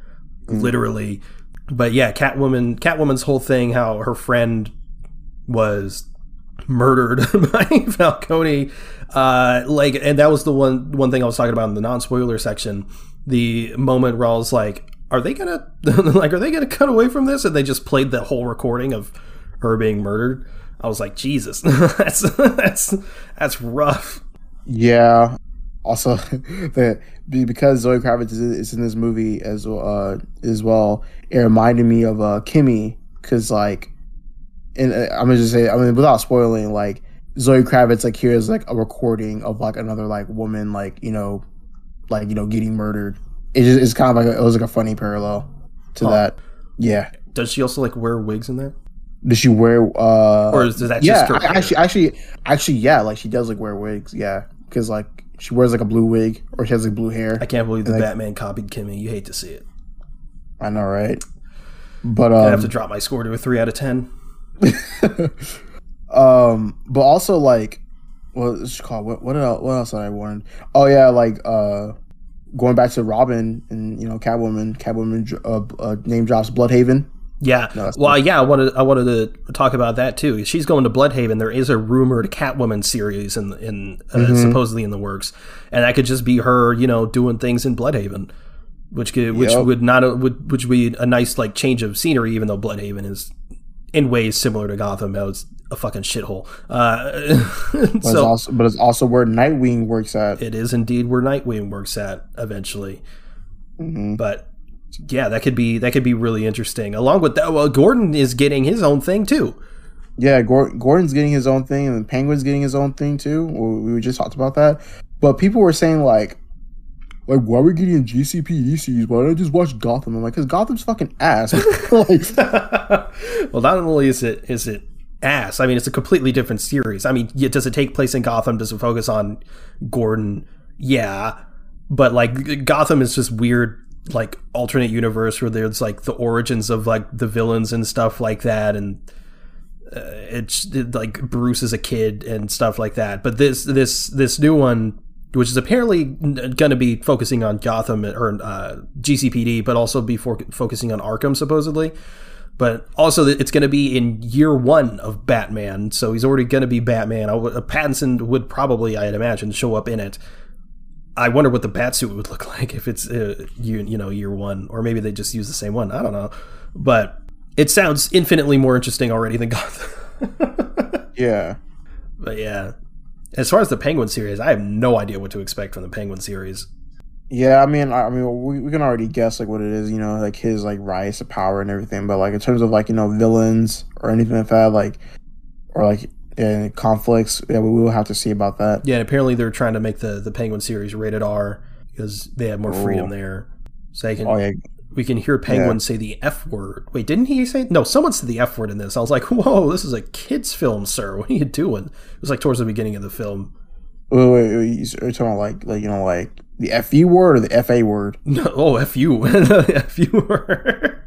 Speaker 2: literally. But yeah, Catwoman Catwoman's whole thing, how her friend was murdered by Falcone. Uh, like, and that was the one one thing I was talking about in the non spoiler section. The moment where I was like, "Are they gonna like? Are they gonna cut away from this?" And they just played the whole recording of her being murdered. I was like, Jesus, that's that's that's rough.
Speaker 3: Yeah. Also, the because Zoe Kravitz is, is in this movie as uh as well, it reminded me of uh Kimi because like, and uh, I'm gonna just say I mean without spoiling like Zoe Kravitz like here's like a recording of like another like woman like you know like you know getting murdered. It just it's kind of like a, it was like a funny parallel to
Speaker 2: Huh.
Speaker 3: that. Yeah.
Speaker 2: Does she also like wear wigs in that?
Speaker 3: Does she wear uh
Speaker 2: Or is that
Speaker 3: yeah,
Speaker 2: just her
Speaker 3: I- actually, actually, actually, yeah. Like she does like wear wigs, yeah, because like she wears like a blue wig or she has like blue hair.
Speaker 2: I can't believe the
Speaker 3: Like-
Speaker 2: Batman copied Kimi. You hate to see it.
Speaker 3: I know, right? But
Speaker 2: I have to
Speaker 3: um,
Speaker 2: drop my score to a three out of ten.
Speaker 3: um, but also like, what is it called? What what else? What else did I wanted? Oh yeah, like uh, going back to Robin and you know Catwoman. Catwoman uh, uh, name drops Blüdhaven.
Speaker 2: Yeah.
Speaker 3: No,
Speaker 2: well, yeah. I wanted I wanted to talk about that too. She's going to Blüdhaven. There is a rumored Catwoman series in in uh,
Speaker 3: Mm-hmm.
Speaker 2: supposedly in the works, and that could just be her, you know, doing things in Blüdhaven, which could which
Speaker 3: Yep.
Speaker 2: would not would which would be a nice like change of scenery, even though Blüdhaven is in ways similar to Gotham. It's a fucking shithole. Uh,
Speaker 3: But, it's
Speaker 2: so
Speaker 3: also, but it's also where Nightwing works at.
Speaker 2: it is indeed where Nightwing works at eventually.
Speaker 3: Mhm.
Speaker 2: But yeah, that could be that could be really interesting. Along with that, well, Gordon is getting his own thing too.
Speaker 3: Yeah, Gordon's getting his own thing, and Penguin's getting his own thing too. We we just talked about that, but people were saying like, like why are we getting GCPD series? Why don't I just watch Gotham? I'm like, because Gotham's fucking ass. like,
Speaker 2: well, not only is it is it ass. I mean, it's a completely different series. I mean, does it take place in Gotham? Does it focus on Gordon? Yeah, but like Gotham is just weird, like alternate universe where there's like the origins of like the villains and stuff like that, and uh, it's it, like Bruce is a kid and stuff like that. But this this this new one. Which is apparently going to be focusing on Gotham or uh, GCPD, but also be for- focusing on Arkham supposedly but also it's going to be in year one of Batman, so he's already going to be Batman. I w- Pattinson would probably, I'd imagine, show up in it. I wonder what the Batsuit would look like if it's uh, you, you know year one, or maybe they just use the same one. I don't know, but it sounds infinitely more interesting already than Gotham.
Speaker 3: yeah,
Speaker 2: but yeah, as far as the Penguin series, I have no idea what to expect from the Penguin series.
Speaker 3: yeah. I mean, I, I mean, we, we can already guess like what it is. You know, like his like rise to power and everything. But like in terms of like you know villains or anything like that, like or like uh, conflicts, yeah, we will have to see about that.
Speaker 2: Yeah, and apparently they're trying to make the the Penguin series rated R because they have more freedom
Speaker 3: Oh.
Speaker 2: there. So they can
Speaker 3: Oh yeah,
Speaker 2: we can hear Penguin say the F word. Wait, didn't he say no? Someone said the F word in this. I was like, whoa, this is a kids' film, sir. What are you doing? It was like towards the beginning of the film.
Speaker 3: Wait, wait, wait, you- are talking about like, like you know, like the FE word or the FA word?
Speaker 2: No, oh, F you, word.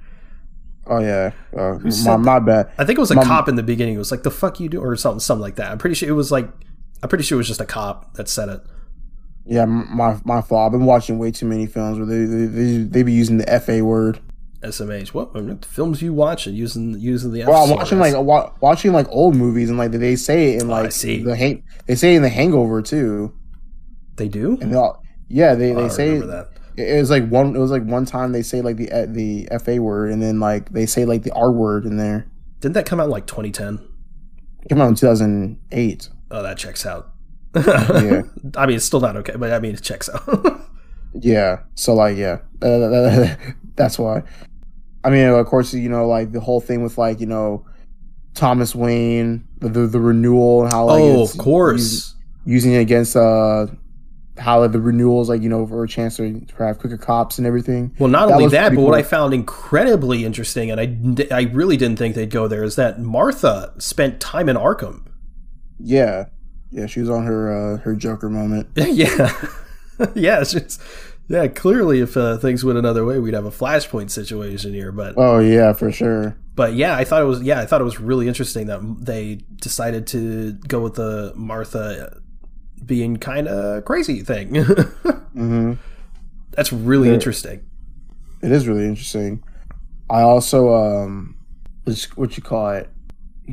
Speaker 3: Oh yeah, uh, my, my bad.
Speaker 2: I think it was a
Speaker 3: Mom-
Speaker 2: cop in the beginning. It was like the fuck you do or something, something like that. I'm pretty sure it was like, I'm pretty sure it was just a cop that said it.
Speaker 3: Yeah, my my fault. I've been watching way too many films where they they, they, they be using the FA word.
Speaker 2: SMH. What the films you watch and using using the F.
Speaker 3: Well, I'm watching like wa- watching like old movies and like they say it in
Speaker 2: Oh, I
Speaker 3: like
Speaker 2: see.
Speaker 3: the hang- they say it in the Hangover too.
Speaker 2: they do.
Speaker 3: And they all, yeah, they
Speaker 2: Oh, I
Speaker 3: they say
Speaker 2: remember that.
Speaker 3: It was like one it was like one time they say like the uh, the FA word and then like they say like the R word in there.
Speaker 2: Didn't that come out in like 2010?
Speaker 3: It came out in 2008.
Speaker 2: Oh, that checks out.
Speaker 3: Yeah.
Speaker 2: I mean, it's still not okay, but I mean, it checks out.
Speaker 3: Yeah. So like, yeah, uh, that's why. I mean, of course, you know, like the whole thing with like you know Thomas Wayne, the the, the renewal and how like
Speaker 2: oh,
Speaker 3: it's
Speaker 2: of course.
Speaker 3: using it against uh how the renewals like you know for a chance to, have quicker cops and everything.
Speaker 2: Well, not
Speaker 3: That
Speaker 2: only that, but what. I found incredibly interesting, and I, I really didn't think they'd go there, is that Martha spent time in Arkham.
Speaker 3: Yeah, yeah, she was on her uh, her Joker moment.
Speaker 2: yeah. yeah, it's yeah, clearly if uh, things went another way, we'd have a flashpoint situation here. But
Speaker 3: Oh yeah, for sure.
Speaker 2: but yeah, I thought it was yeah, I thought it was really interesting that they decided to go with the Martha being kind of crazy thing.
Speaker 3: hmm
Speaker 2: That's really interesting.
Speaker 3: It is really interesting. I also um, what you call it?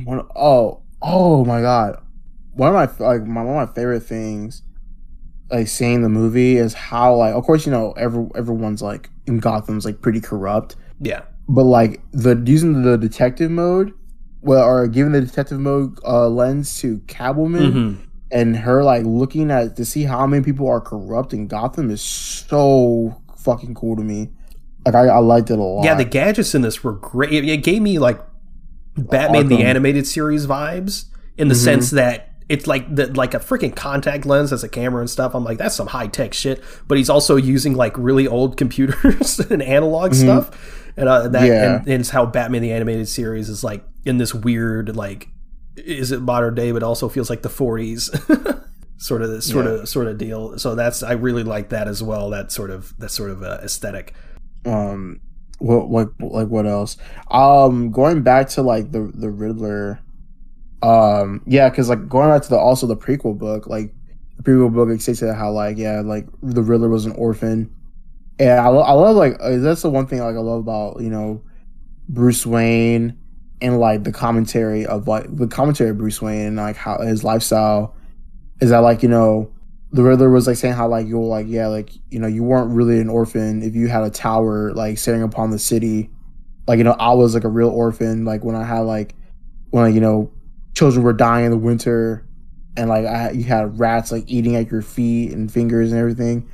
Speaker 3: One, oh, Oh my god, one of my like my, one of my favorite things, like seeing the movie is how like of course you know every everyone's like in Gotham's like pretty corrupt,
Speaker 2: Yeah.
Speaker 3: but like the using the detective mode, well, or giving the detective mode uh, lens to Catwoman
Speaker 2: Mhm.
Speaker 3: And her like looking at to see how many people are corrupt in Gotham is so fucking cool to me. Like I, I liked it a lot.
Speaker 2: Yeah, the gadgets in this were great. It, it gave me like Batman the animated series vibes in the
Speaker 3: Mhm.
Speaker 2: sense that it's like the like a freaking contact lens as a camera and stuff. I'm like, that's some high tech shit. But he's also using like really old computers and analog stuff. And uh, that
Speaker 3: Yeah.
Speaker 2: and, and it's how Batman the animated series is like in this weird like is it modern day but also feels like the 40s sort of sort of sort of deal. So that's I really like that as well. That sort of that sort of uh, aesthetic.
Speaker 3: um what what like what else um going back to like the the riddler um yeah because like going back to the also the prequel book like the prequel book it states that how like yeah like the riddler was an orphan and i, lo- I love like uh, that's the one thing like i love about you know bruce wayne and like the commentary of like the commentary of bruce wayne and like how his lifestyle is that like you know the Riddler was like saying how like you're like yeah like you know you weren't really an orphan if you had a tower like staring upon the city. Like you know I was like a real orphan like when I had like when like you know children were dying in the winter and like I you had rats like eating at your feet and fingers and everything.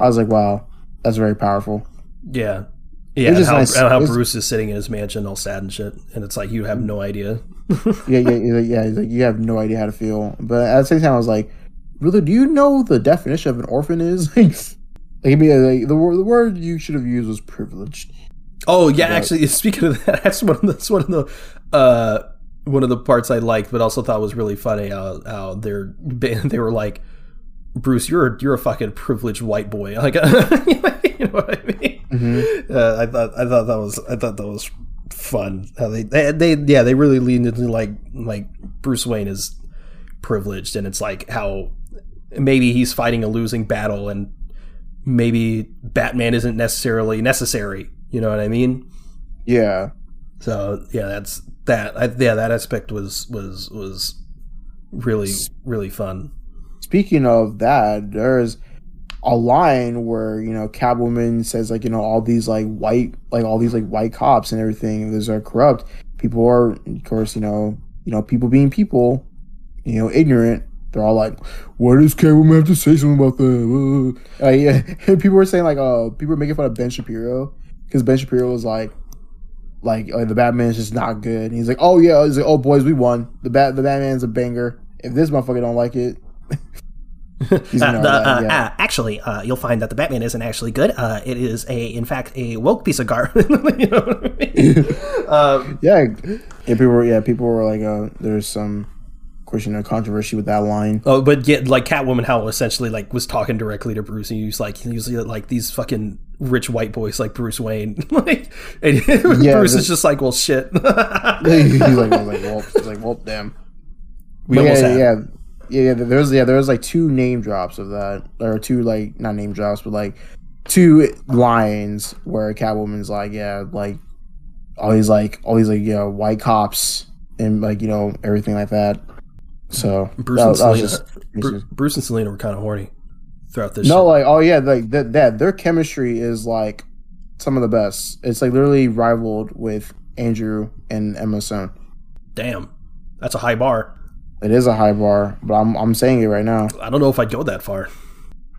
Speaker 3: I was like wow that's very powerful.
Speaker 2: Yeah. Yeah, and how,
Speaker 3: nice.
Speaker 2: and how Bruce is sitting in his mansion all sad and shit. And it's like, you have no idea.
Speaker 3: yeah yeah yeah, yeah he's like, you have no idea how to feel but at the same time I was like really do you know the definition of an orphan is like I mean, like the, word, the word you should have used was privileged
Speaker 2: Oh, yeah,
Speaker 3: Right.
Speaker 2: actually, speaking of that, that's one of the, that's one of the, uh, one of the parts I liked, but also thought was really funny how, how they're, they were like, Bruce, you're, you're a fucking privileged white boy. Like, you know what I mean?
Speaker 3: Mhm.
Speaker 2: Uh, I thought, I thought that was, I thought that was fun. How they, they, they, yeah, they really leaned into like, like Bruce Wayne is privileged and it's like how maybe he's fighting a losing battle and maybe Batman isn't necessarily necessary. You know what I mean?
Speaker 3: yeah
Speaker 2: So yeah, that's that. I, yeah, that aspect was was was really really fun.
Speaker 3: speaking of that, there's a line where you know Catwoman says like you know all these like white like all these like white cops and everything those are corrupt. People are of course you know you know people being people, you know ignorant. They're all like, "Why does Catwoman have to say something about that?" Uh, yeah, and people were saying like, "Oh, people were making fun of Ben Shapiro because Ben Shapiro was like." Like uh, the is just not good. And he's like, oh yeah, he's like, oh boys, we won. The bat, the Batman's a banger. If this motherfucker don't like it,
Speaker 2: the, uh,
Speaker 3: yeah.
Speaker 2: uh, actually, uh, you'll find that the Batman isn't actually good. Uh, it is a, in fact, a woke piece of garbage. you know what I mean? um,
Speaker 3: yeah, yeah. People were yeah, people were like, uh, there's some question of controversy with that line.
Speaker 2: oh, but yeah, like Catwoman, how essentially like was talking directly to Bruce, and he was like, he was like these fucking rich white boys like Bruce Wayne, like, and
Speaker 3: Yeah,
Speaker 2: Bruce is just like, well, shit.
Speaker 3: he's like, I was like, well, he's like, well, damn.
Speaker 2: we
Speaker 3: But
Speaker 2: almost
Speaker 3: yeah, yeah, yeah, yeah. There was yeah, there was like two name drops of that, or two like not name drops, but like two lines where Catwoman's like, yeah, like all these like all these like yeah white cops and like you know everything like that. So
Speaker 2: Bruce
Speaker 3: that-
Speaker 2: and Selina.
Speaker 3: just-
Speaker 2: Bru- Bruce and Selina were kind of horny throughout this.
Speaker 3: No,
Speaker 2: shit.
Speaker 3: like oh yeah, like that that their chemistry is like some of the best. It's like literally rivaled with Andrew and Emma Stone.
Speaker 2: damn, that's a high bar.
Speaker 3: It is a high bar, but I'm I'm saying it right now.
Speaker 2: I don't know if I'd go that far.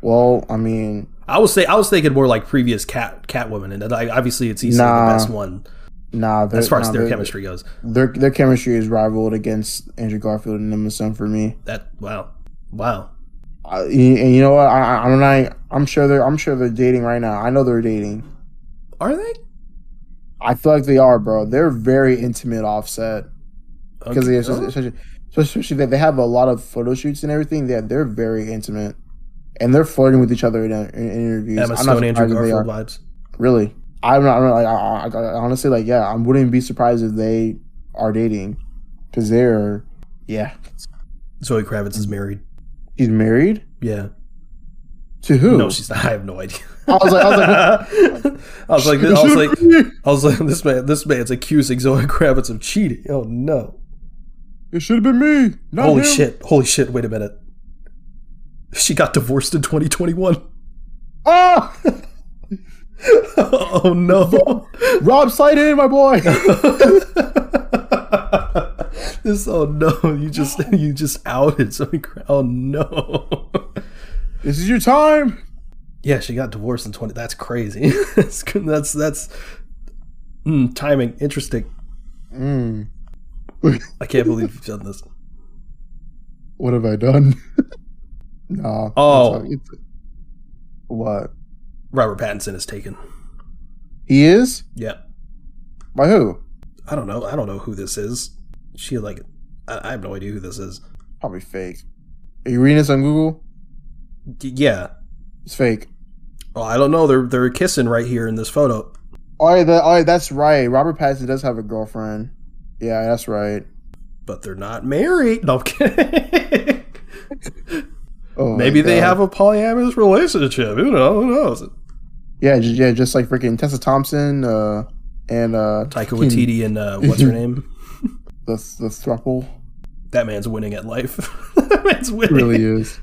Speaker 3: Well, I mean,
Speaker 2: I was say I was thinking more like previous Cat Catwoman, and like, obviously it's easily
Speaker 3: Nah.
Speaker 2: the best one
Speaker 3: nah.
Speaker 2: as far as
Speaker 3: nah,
Speaker 2: their
Speaker 3: their-
Speaker 2: chemistry goes.
Speaker 3: their their chemistry is rivaled against Andrew Garfield and Emma Stone for me.
Speaker 2: That wow, wow.
Speaker 3: Uh, and you know what? I, I, I'm not. I'm sure they're. I'm sure they're dating right now. I know they're dating.
Speaker 2: Are they?
Speaker 3: I feel like they are, bro. They're very intimate offset. because
Speaker 2: Okay.
Speaker 3: especially, especially, especially that they have a lot of photo shoots and everything. That they're very intimate, and they're flirting with each other in, in interviews.
Speaker 2: Emma
Speaker 3: I'm not
Speaker 2: Stone, Andrew Garfield vibes.
Speaker 3: Really, I'm not. I'm not like, I, I, I honestly, like, yeah, I wouldn't be surprised if they are dating, because they're, yeah,
Speaker 2: Zoe Kravitz is married.
Speaker 3: he's married
Speaker 2: Yeah.
Speaker 3: to who?
Speaker 2: No, she's not. I have no idea.
Speaker 3: I was like, I was like,
Speaker 2: I was like, I was like, I was like, this man, this man's accusing Zoe Kravitz of cheating. Oh no.
Speaker 3: It should have been me. Not
Speaker 2: Holy
Speaker 3: him.
Speaker 2: shit! Holy shit! Wait a minute. She got divorced in 2021.
Speaker 3: Ah!
Speaker 2: oh no!
Speaker 3: Rob, slide in, my boy.
Speaker 2: this oh no! You just you just outed something. Oh no!
Speaker 3: this is your time.
Speaker 2: Yeah, she got divorced in 20. That's crazy. that's that's that's mm, timing. Interesting.
Speaker 3: Mm.
Speaker 2: I can't believe you've done this.
Speaker 3: What have I done? no.
Speaker 2: Oh.
Speaker 3: it's- what?
Speaker 2: Robert Pattinson is taken.
Speaker 3: He is?
Speaker 2: Yeah.
Speaker 3: By who?
Speaker 2: I don't know. I don't know who this is. She like, I, I have no idea who this is.
Speaker 3: Probably fake. Are you reading this on Google?
Speaker 2: Y- yeah.
Speaker 3: It's fake.
Speaker 2: Well, I don't know. They're they're kissing right here in this photo.
Speaker 3: Oh, that, oh, that's right. Robert Pattinson does have a girlfriend. Yeah, that's right.
Speaker 2: but they're not married. No, I'm kidding.
Speaker 3: Oh,
Speaker 2: Maybe they have a polyamorous relationship. Who knows? Who knows?
Speaker 3: Yeah, just, yeah, just like freaking Tessa Thompson uh, and uh,
Speaker 2: Taika Waititi and uh, what's her name?
Speaker 3: The the thruple
Speaker 2: That man's winning at life. that man's winning.
Speaker 3: really is.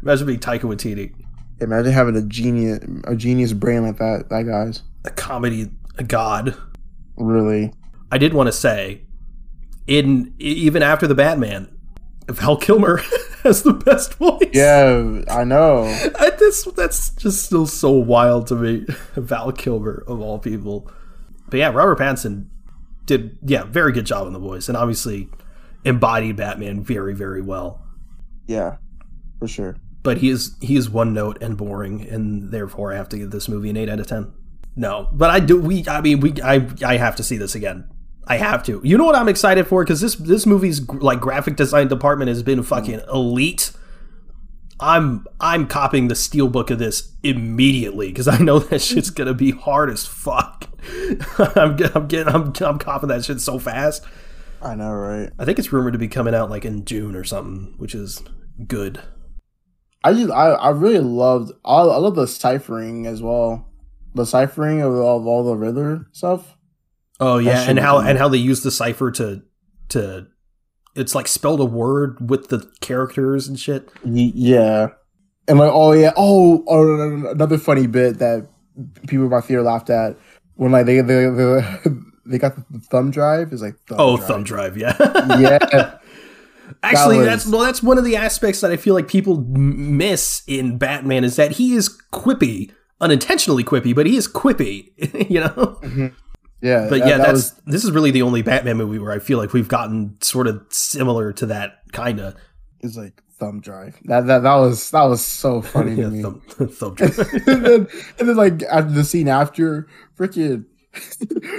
Speaker 2: Imagine being Taika Waititi,
Speaker 3: Imagine having a genius a genius brain like that. That guy's
Speaker 2: a comedy a god.
Speaker 3: really.
Speaker 2: I did want to say, in even after the Batman, Val Kilmer has the best voice.
Speaker 3: Yeah, I know.
Speaker 2: I, this that's just still so wild to me. Val Kilmer of all people. But yeah, Robert Pattinson did yeah very good job on the voice, and obviously embodied Batman very very well.
Speaker 3: Yeah, for sure.
Speaker 2: But he is he is one note and boring, and therefore I have to give this movie an eight out of ten. No, but I do. We I mean we I I have to see this again. I have to. You know what I'm excited for because this this movie's like graphic design department has been fucking elite. I'm I'm copying the steelbook of this immediately because I know that shit's gonna be hard as fuck. I'm I'm getting I'm I'm copying that shit so fast.
Speaker 3: I know, right?
Speaker 2: I think it's rumored to be coming out like in June or something, which is good.
Speaker 3: I just I, I really loved I, I love the ciphering as well. The ciphering of, of all the Riddler stuff.
Speaker 2: Oh yeah, and how and how they use the cipher to to it's like spelled a word with the characters and shit.
Speaker 3: Y- yeah, and like oh yeah oh, oh another funny bit that people in my theater laughed at when like they they they, they got the thumb drive is like thumb
Speaker 2: Oh,
Speaker 3: drive.
Speaker 2: thumb drive, yeah.
Speaker 3: yeah
Speaker 2: Actually,
Speaker 3: was-
Speaker 2: that's well, that's one of the aspects that I feel like people miss in Batman is that he is quippy, unintentionally quippy, but he is quippy, you know. Mm-hmm.
Speaker 3: Yeah
Speaker 2: But
Speaker 3: that-
Speaker 2: yeah,
Speaker 3: that
Speaker 2: that's
Speaker 3: was-
Speaker 2: this is really the only Batman movie where I feel like we've gotten sort of similar to that kind of
Speaker 3: is like thumb drive that that that was that was so funny to
Speaker 2: yeah,
Speaker 3: me.
Speaker 2: thumb, thumb drive.
Speaker 3: and then and then like after the scene after freaking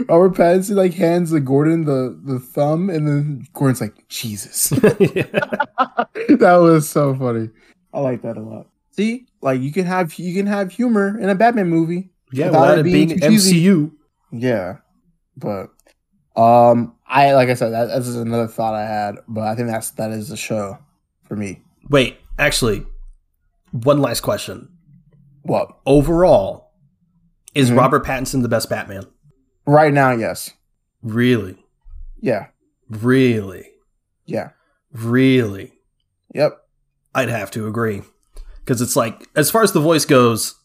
Speaker 3: Robert Pattinson like hands the Gordon the the thumb and then Gordon's like Jesus that was so funny I like that a lot see like you can have you can have humor in a Batman movie
Speaker 2: yeah,
Speaker 3: Without
Speaker 2: without
Speaker 3: it
Speaker 2: it
Speaker 3: being
Speaker 2: being. MCU.
Speaker 3: yeah but um I like I said that, that's just another thought I had but I think that's that is the show for me.
Speaker 2: Wait, actually, one last question.
Speaker 3: what?
Speaker 2: Overall, is
Speaker 3: Mhm.
Speaker 2: Robert Pattinson the best Batman?
Speaker 3: right now yes.
Speaker 2: Really,
Speaker 3: yeah.
Speaker 2: Really,
Speaker 3: yeah.
Speaker 2: Really?
Speaker 3: yep.
Speaker 2: I'd have to agree. Because it's like, as far as the voice goes,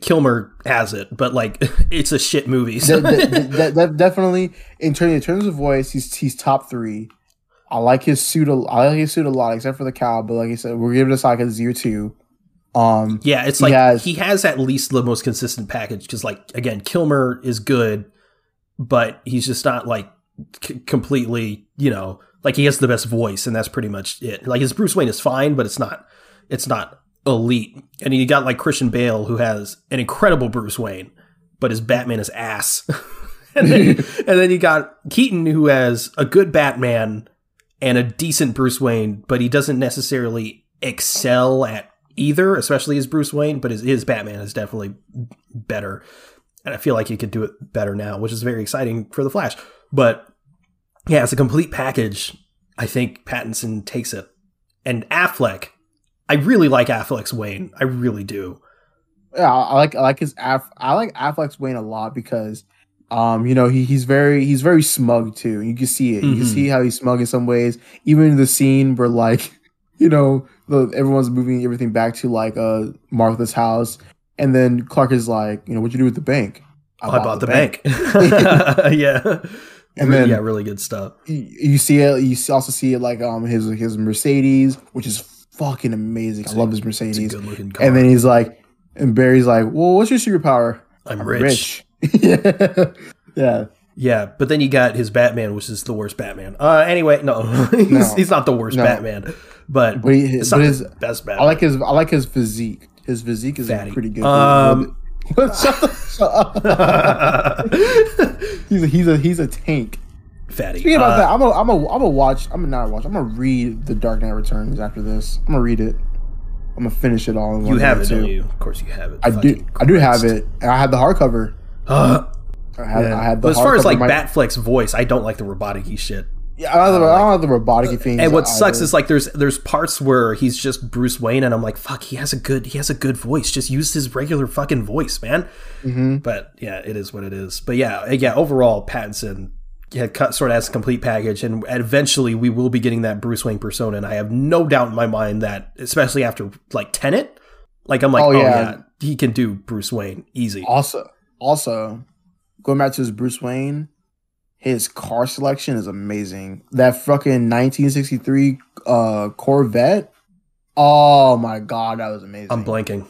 Speaker 2: Kilmer has it, but like, it's a shit movie. So.
Speaker 3: De- de- de- de- definitely in terms in terms of voice, he's he's top three. I like his suit. A, I like his suit a lot, except for the cow. But like I said, we're giving it a like a zero two. Um,
Speaker 2: yeah, it's
Speaker 3: He
Speaker 2: like
Speaker 3: has-
Speaker 2: he has at least the most consistent package because, like, again, Kilmer is good, but he's just not like c- completely, you know, like he has the best voice, and that's pretty much it. Like his Bruce Wayne is fine, but it's not, it's not elite. And you got like Christian Bale, who has an incredible Bruce Wayne, but his Batman is ass. and then, and then you got Keaton, who has a good Batman and a decent Bruce Wayne, but he doesn't necessarily excel at either, especially as Bruce Wayne. But his, his Batman is definitely better, and I feel like he could do it better now, which is very exciting for the Flash. But yeah, as a complete package, I think Pattinson takes it, and Affleck. I really like Affleck's Wayne. I really do.
Speaker 3: yeah, I I like I like his Aff. I like Affleck's Wayne a lot because Um, you know, he, he's very he's very smug too. You can see it. You can
Speaker 2: Mhm.
Speaker 3: see how he's smug in some ways. Even the scene where like, you know, the, everyone's moving everything back to like uh Martha's house, and then Clark is like, you know, what'd you do with the bank?
Speaker 2: I bought the bank. yeah.
Speaker 3: And then-
Speaker 2: yeah, really good stuff.
Speaker 3: You, you see it. You also see it like um his his Mercedes, which is fucking amazing. I love his Mercedes.
Speaker 2: good looking car.
Speaker 3: And then he's like, and Barry's like, well, what's your superpower?
Speaker 2: I'm rich.
Speaker 3: yeah. yeah.
Speaker 2: Yeah, but then you got his Batman, which is the worst Batman. Uh, anyway, no, he's,
Speaker 3: No.
Speaker 2: he's not the worst
Speaker 3: No.
Speaker 2: Batman, but,
Speaker 3: But, he,
Speaker 2: it's
Speaker 3: but
Speaker 2: not
Speaker 3: his,
Speaker 2: best Batman.
Speaker 3: I like his I like his physique. His physique is
Speaker 2: Fatty.
Speaker 3: pretty good.
Speaker 2: Um,
Speaker 3: shut the shut up. he's a, he's a he's a tank.
Speaker 2: Fatty.
Speaker 3: Speaking about
Speaker 2: Uh,
Speaker 3: that, I'm a I'm a I'm a watch. I'm a not watch. I'm gonna read the Dark Knight Returns after this. I'm gonna read it. I'm gonna finish it all. In one
Speaker 2: you have it, you? Of course, you have it.
Speaker 3: I do.
Speaker 2: Fucking
Speaker 3: I do have it. And I had the hardcover.
Speaker 2: Uh,
Speaker 3: I had,
Speaker 2: yeah.
Speaker 3: I had the
Speaker 2: but as far as like
Speaker 3: my-
Speaker 2: Batfleck's voice, I don't like the robotic shit.
Speaker 3: Yeah, I don't, have the, I don't have the robotic things.
Speaker 2: And what sucks
Speaker 3: either.
Speaker 2: is like there's there's parts where he's just Bruce Wayne, and I'm like, fuck, he has a good he has a good voice. Just use his regular fucking voice, man.
Speaker 3: Mhm.
Speaker 2: But yeah, it is what it is. But yeah, yeah, overall, Pattinson yeah, cut, sort of as a complete package, and eventually we will be getting that Bruce Wayne persona. And I have no doubt in my mind that, especially after like Tenet, like I'm like,
Speaker 3: Oh,
Speaker 2: oh,
Speaker 3: yeah.
Speaker 2: yeah. he can do Bruce Wayne easy.
Speaker 3: Also, also going back to his Bruce Wayne, his car selection is amazing. That fucking 1963 uh Corvette. Oh my god, that was amazing.
Speaker 2: I'm blanking.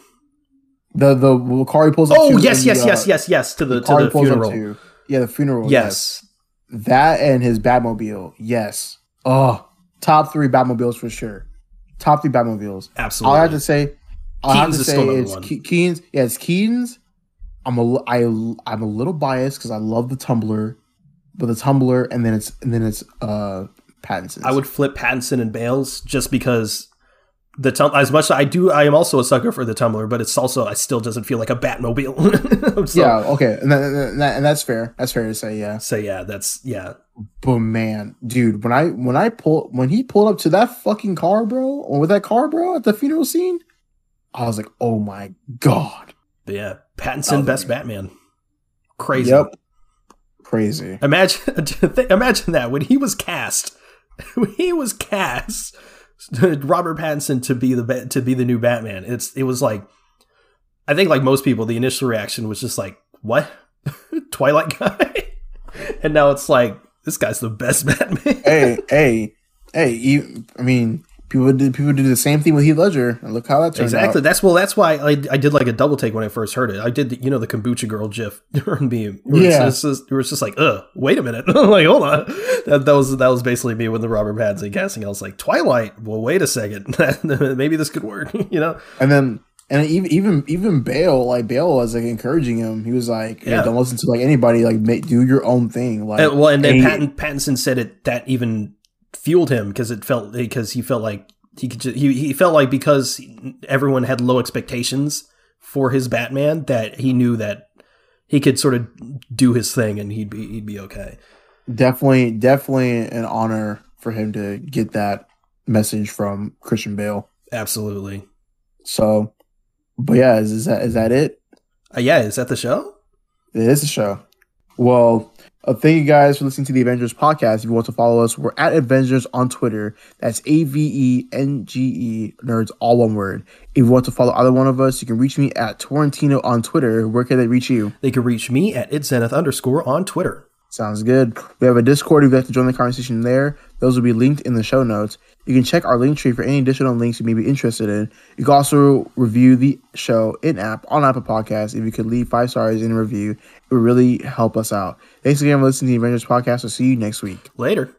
Speaker 3: The the car he pulls up
Speaker 2: Oh yes, yes,
Speaker 3: the,
Speaker 2: yes,
Speaker 3: uh,
Speaker 2: yes, yes. To the
Speaker 3: car
Speaker 2: to the funeral.
Speaker 3: to. Yeah, the funeral.
Speaker 2: Yes.
Speaker 3: That and his Batmobile. Yes. Oh, top three Batmobiles for sure. Top three Batmobiles.
Speaker 2: absolutely.
Speaker 3: I'll have to say, I'll have to say it's
Speaker 2: one.
Speaker 3: Keaton's. Yeah, it's Keaton's. I'm a I I'm a little biased because I love the Tumbler, but the Tumbler and then it's and then it's uh Pattinson's.
Speaker 2: I would flip Pattinson and Bales just because the tum- as much as I do, I am also a sucker for the Tumbler, but it's also I still doesn't feel like a Batmobile. so,
Speaker 3: yeah. Okay, and, that, and, that, and that's fair. That's fair to say. Yeah.
Speaker 2: So yeah, that's yeah.
Speaker 3: But man, dude, when I when I pull when he pulled up to that fucking car, bro, or with that car, bro, at the funeral scene, I was like, oh my god.
Speaker 2: But yeah, Pattinson,
Speaker 3: Oh,
Speaker 2: best. Batman. Crazy.
Speaker 3: Yep. Crazy.
Speaker 2: Imagine, imagine that when he was cast, when he was cast, Robert Pattinson to be the to be the new Batman. It's it was like, I think like most people, the initial reaction was just like, what, Twilight guy, and now it's like this guy's the best Batman.
Speaker 3: hey, hey, hey! You, I mean, people did people do the same thing with Heath Ledger, and look how that turned
Speaker 2: Exactly.
Speaker 3: out.
Speaker 2: That's well. That's why I, I did like a double take when I first heard it. I did, the, you know, the kombucha girl gif and me.
Speaker 3: Yeah.
Speaker 2: just- it's just- it was just like, uh, wait a minute. Like, hold on. That, that was that was basically me with the Robert Pattinson casting. I was like, Twilight. Well, wait a second. Maybe this could work. you know?
Speaker 3: And then, and even even even Bale, like Bale was like encouraging him. He was like, "Hey,
Speaker 2: Yeah.
Speaker 3: don't listen to like anybody. Like, make, do your own thing." Like,
Speaker 2: And, well, and then
Speaker 3: he-
Speaker 2: Pattin, Pattinson said it that even fueled him because it felt because he felt like he could just, he he felt like because everyone had low expectations for his Batman that he knew that he could sort of do his thing and he'd be he'd be okay.
Speaker 3: definitely, definitely an honor for him to get that message from Christian Bale.
Speaker 2: Absolutely.
Speaker 3: So, but yeah, is, is that is that it?
Speaker 2: Uh, yeah, is that the show?
Speaker 3: It is the show. Well, uh, thank you guys for listening to the Avengenerds podcast. If you want to follow us, we're at Avengenerds on Twitter. That's A V E N G E nerds, all one word. If you want to follow either one of us, you can reach me at Taurentino on Twitter. Where can they reach you?
Speaker 2: They can reach me at ItsZenith underscore on Twitter.
Speaker 3: Sounds good. We have a Discord if you'd like to join the conversation there. Those will be linked in the show notes. You can check our link tree for any additional links you may be interested in. You can also review the show in app on Apple Podcasts. If you could leave five stars in a review, it would really help us out. Thanks again for listening to the Avengenerds podcast. We'll see you next week.
Speaker 2: Later.